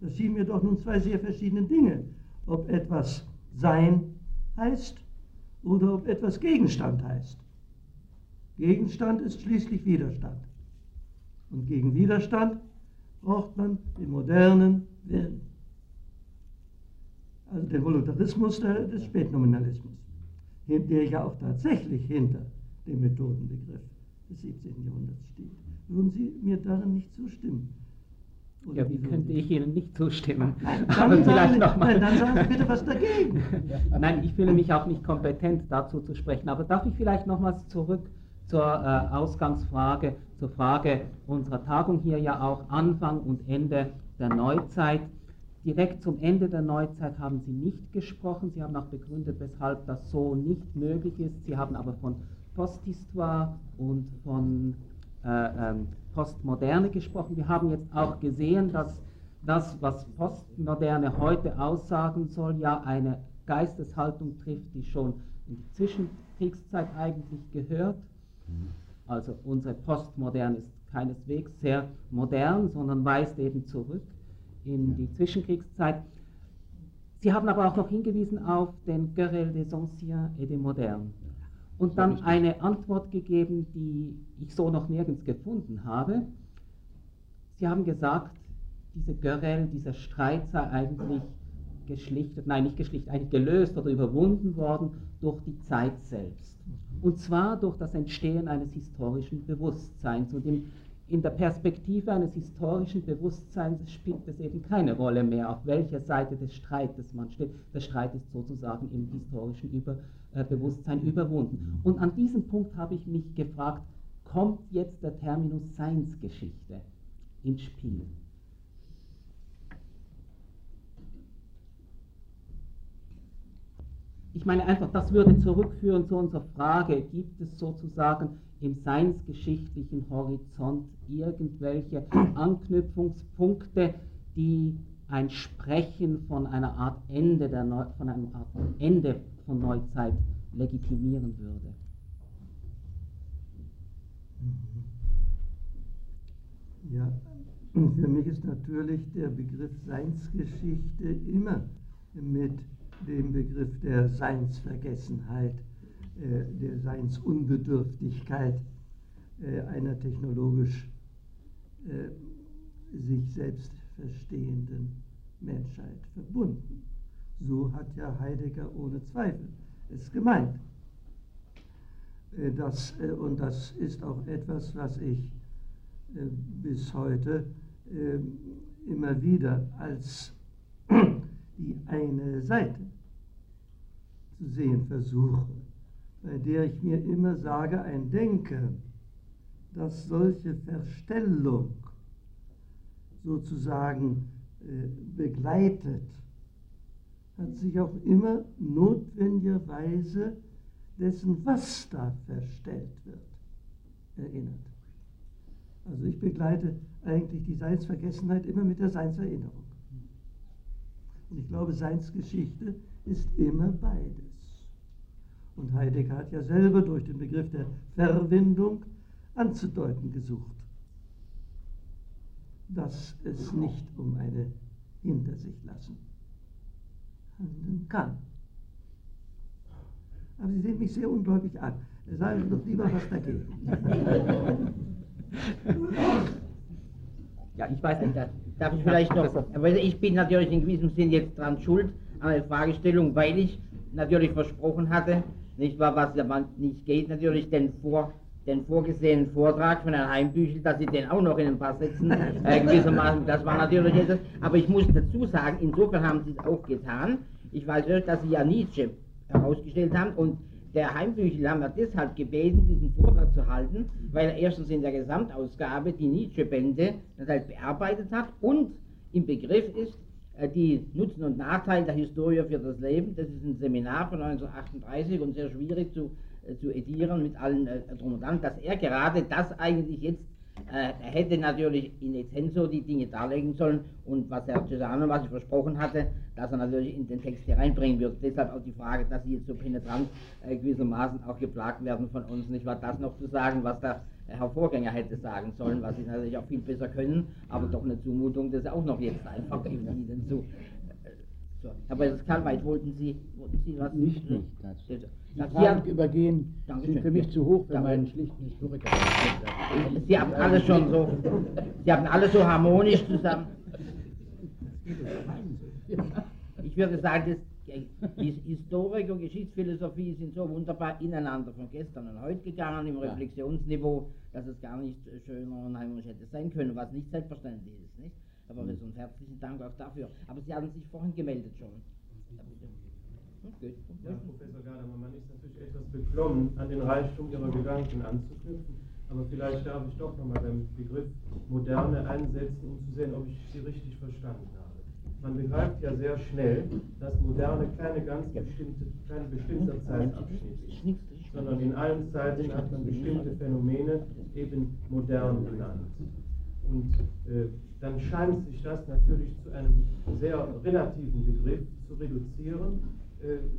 Das schien mir doch nun zwei sehr verschiedene Dinge, ob etwas Sein heißt oder ob etwas Gegenstand heißt. Gegenstand ist schließlich Widerstand. Und gegen Widerstand braucht man den modernen Willen also den Voluntarismus des Spätnominalismus, der ja auch tatsächlich hinter dem Methodenbegriff des 17. Jahrhunderts steht. Würden Sie mir darin nicht zustimmen? Oder ja, wie könnte ich Ihnen nicht zustimmen? Dann, sagen, Sie, nein, dann sagen Sie bitte was dagegen. nein, ich fühle mich auch nicht kompetent dazu zu sprechen. Aber darf ich vielleicht nochmals zurück zur äh, Ausgangsfrage, zur Frage unserer Tagung hier ja auch Anfang und Ende der Neuzeit. Direkt zum Ende der Neuzeit haben Sie nicht gesprochen. Sie haben auch begründet, weshalb das so nicht möglich ist. Sie haben aber von Posthistoire und von äh, ähm, Postmoderne gesprochen. Wir haben jetzt auch gesehen, dass das, was Postmoderne heute aussagen soll, ja eine Geisteshaltung trifft, die schon in die Zwischenkriegszeit eigentlich gehört. Also unsere Postmoderne ist keineswegs sehr modern, sondern weist eben zurück in die Zwischenkriegszeit. Sie haben aber auch noch hingewiesen auf den Querelle des Anciens et des Modernes und dann eine Antwort gegeben, die ich so noch nirgends gefunden habe. Sie haben gesagt, diese Querelle, dieser Streit sei eigentlich geschlichtet, nein, nicht geschlichtet, eigentlich gelöst oder überwunden worden durch die Zeit selbst. Und zwar durch das Entstehen eines historischen Bewusstseins. Und im, in der Perspektive eines historischen Bewusstseins spielt es eben keine Rolle mehr, auf welcher Seite des Streites man steht. Der Streit ist sozusagen im historischen Über, äh, Bewusstsein überwunden. Und an diesem Punkt habe ich mich gefragt, kommt jetzt der Terminus Seinsgeschichte ins Spiel? Ich meine einfach, das würde zurückführen zu unserer Frage, gibt es sozusagen im seinsgeschichtlichen Horizont irgendwelche Anknüpfungspunkte, die ein Sprechen von einer Art Ende, der Neu von einem Art Ende von Neuzeit legitimieren würde? Ja, für mich ist natürlich der Begriff Seinsgeschichte immer mit dem Begriff der Seinsvergessenheit, äh, der Seinsunbedürftigkeit äh, einer technologisch äh, sich selbst verstehenden Menschheit verbunden. So hat ja Heidegger ohne Zweifel es gemeint. Das, und das ist auch etwas, was ich bis heute immer wieder als die eine Seite zu sehen versuche, bei der ich mir immer sage, ein Denken, das solche Verstellung sozusagen äh, begleitet, hat sich auch immer notwendigerweise dessen, was da verstellt wird, erinnert. Also ich begleite eigentlich die Seinsvergessenheit immer mit der Seinserinnerung. Und ich glaube, Seinsgeschichte ist immer beides. Und Heidegger hat ja selber durch den Begriff der Verwindung anzudeuten gesucht, dass es nicht um eine hinter sich lassen handeln kann. Aber Sie sehen mich sehr ungläubig an. Sagen Sie doch lieber was dagegen. Ja, ich weiß nicht, darf ich vielleicht noch, aber ich bin natürlich in gewissem Sinn jetzt dran schuld an der Fragestellung, weil ich natürlich versprochen hatte, nicht wahr, was aber nicht geht, natürlich den, vor, den vorgesehenen Vortrag von Herrn Heimbüchel, dass Sie den auch noch in ein paar Sätzen äh, gewissermaßen, das war natürlich etwas, aber ich muss dazu sagen, insofern haben Sie es auch getan, ich weiß nicht, dass Sie ja Nietzsche herausgestellt haben und der Heimbüchel haben wir deshalb gebeten, diesen Vortrag zu halten, weil er erstens in der Gesamtausgabe die Nietzsche-Bände halt bearbeitet hat und im Begriff ist, äh, die Nutzen und Nachteile der Historie für das Leben. Das ist ein Seminar von 1938 und sehr schwierig zu, äh, zu edieren mit allen äh, drum und dran, dass er gerade das eigentlich jetzt er hätte natürlich in Essenzo die Dinge darlegen sollen und was Herr Cesano, was ich versprochen hatte, dass er natürlich in den Text hier reinbringen wird. Deshalb auch die Frage, dass Sie jetzt so penetrant äh, gewissermaßen auch geplagt werden von uns, nicht wahr, das noch zu sagen, was der Herr Vorgänger hätte sagen sollen, was Sie natürlich auch viel besser können, aber doch eine Zumutung, das auch noch jetzt einfach Ihnen zu. Äh, so. Aber das kann weit wollten Sie, wollten Sie was? Nicht, nicht. Das. Die Fragen übergehen Dankeschön. sind für mich zu hoch für meinen schlichten Historiker. Sie haben alles schon so, Sie haben alles so harmonisch zusammen. Ich würde sagen, das, die Historik und Geschichtsphilosophie sind so wunderbar ineinander von gestern und heute gegangen im Reflexionsniveau, dass es gar nicht schöner und harmonisch hätte sein können, was nicht selbstverständlich ist. Nicht? Professor, und herzlichen Dank auch dafür. Aber Sie hatten sich vorhin gemeldet schon. Hm, ja, Professor Gadamer, man ist natürlich etwas beklommen, an den Reichtum Ihrer Gedanken anzuknüpfen. Aber vielleicht darf ich doch nochmal beim Begriff Moderne einsetzen, um zu sehen, ob ich Sie richtig verstanden habe. Man begreift ja sehr schnell, dass Moderne keine ganz bestimmte, kein bestimmter Zeitabschnitt ist, sondern in allen Zeiten hat man bestimmte Phänomene eben modern genannt. Und äh, dann scheint sich das natürlich zu einem sehr relativen Begriff zu reduzieren,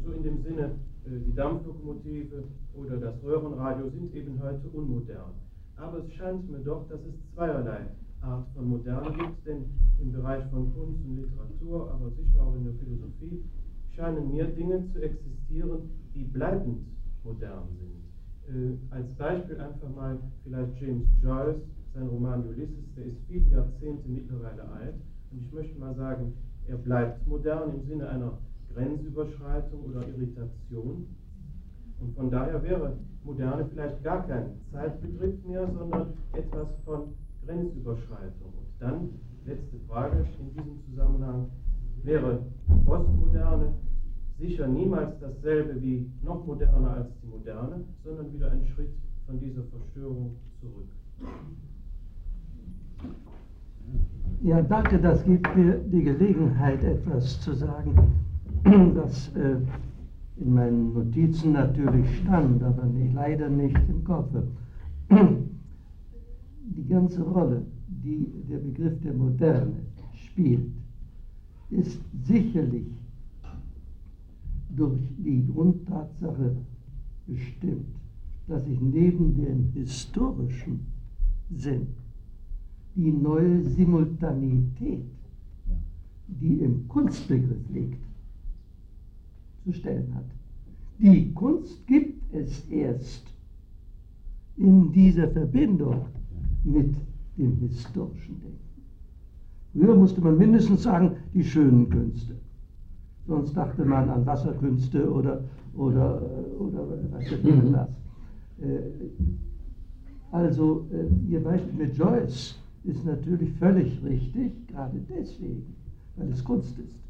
so in dem Sinne, äh, die Dampflokomotive oder das Röhrenradio sind eben heute unmodern. Aber es scheint mir doch, dass es zweierlei Art von Moderne gibt, denn im Bereich von Kunst und Literatur, aber sicher auch in der Philosophie, scheinen mir Dinge zu existieren, die bleibend modern sind. Äh, als Beispiel einfach mal vielleicht James Joyce, sein Roman Ulysses, der ist viele Jahrzehnte mittlerweile alt und ich möchte mal sagen, er bleibt modern im Sinne einer Grenzüberschreitung oder Irritation. Und von daher wäre Moderne vielleicht gar kein Zeitbegriff mehr, sondern etwas von Grenzüberschreitung. Und dann, letzte Frage in diesem Zusammenhang, wäre Postmoderne sicher niemals dasselbe wie noch moderner als die Moderne, sondern wieder ein Schritt von dieser Verstörung zurück. Ja, danke, das gibt mir die Gelegenheit, etwas zu sagen, das äh, in meinen Notizen natürlich stand, aber nicht, leider nicht im Kopf. Die ganze Rolle, die der Begriff der Moderne spielt, ist sicherlich durch die Grundtatsache bestimmt, dass sich neben dem historischen Sinn die neue Simultanität, die im Kunstbegriff liegt, zu stellen hat. Die Kunst gibt es erst in dieser Verbindung mit dem historischen Denken. Früher musste man mindestens sagen, die schönen Künste. Sonst dachte man an Wasserkünste oder, oder, oder was weiß ich was. Äh, also, äh, Ihr Beispiel mit Joyce ist natürlich völlig richtig, gerade deswegen, weil es Kunst ist.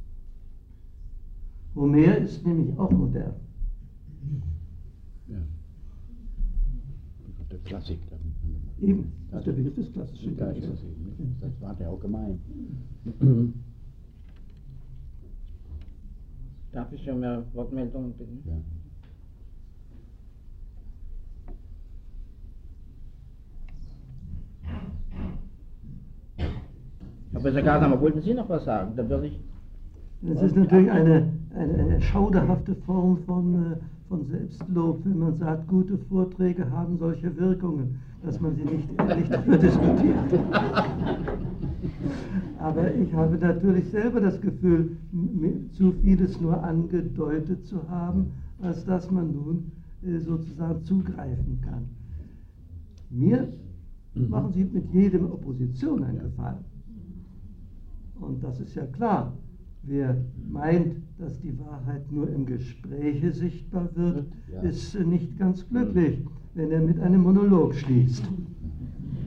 Homer ist nämlich auch modern. Ja. Der Klassik. Eben, das ist der Begriff des Klassischen. Ja, ist das, eben. das war der auch gemeint. Darf ich schon mehr Wortmeldungen bitten? Ja. Herr Professor Gadamer, wollten Sie noch was sagen? Dann würde ich. Das ist natürlich eine, eine, eine schauderhafte Form von, äh, von Selbstlob, wenn man sagt, gute Vorträge haben solche Wirkungen, dass man sie nicht ehrlich darüber diskutiert. Aber ich habe natürlich selber das Gefühl, zu vieles nur angedeutet zu haben, als dass man nun äh, sozusagen zugreifen kann. Mir mhm. machen Sie mit jedem Opposition einen Gefallen. Und das ist ja klar. Wer meint, dass die Wahrheit nur im Gespräche sichtbar wird, ja. ist nicht ganz glücklich, wenn er mit einem Monolog schließt.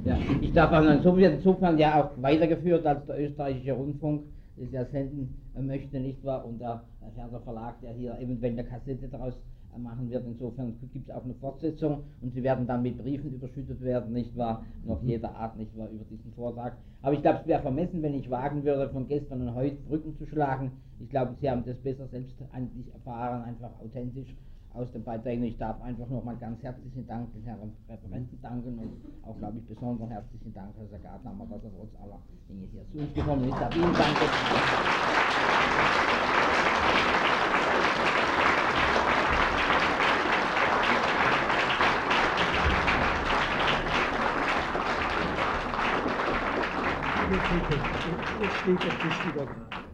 Ja, ich darf auch insofern, ja auch weitergeführt, als der österreichische Rundfunk das ja senden möchte, nicht wahr? Und der Herr Verlag, der hier eventuell eine Kassette daraus machen wird. Insofern gibt es auch eine Fortsetzung und sie werden dann mit Briefen überschüttet werden, nicht wahr? Noch mhm. jeder Art, nicht wahr, über diesen Vortrag. Aber ich glaube, es wäre vermessen, wenn ich wagen würde, von gestern und heute Brücken zu schlagen. Ich glaube, Sie haben das besser selbst eigentlich erfahren, einfach authentisch aus den Beiträgen. Ich darf einfach nochmal ganz herzlichen Dank den Herren Referenten danken und auch, glaube ich, besonders herzlichen Dank, Herr Sagathammer, dass er trotz aller Dinge hier zu uns gekommen ist. Vielen Dank. Steht, steht auf Tisch wieder.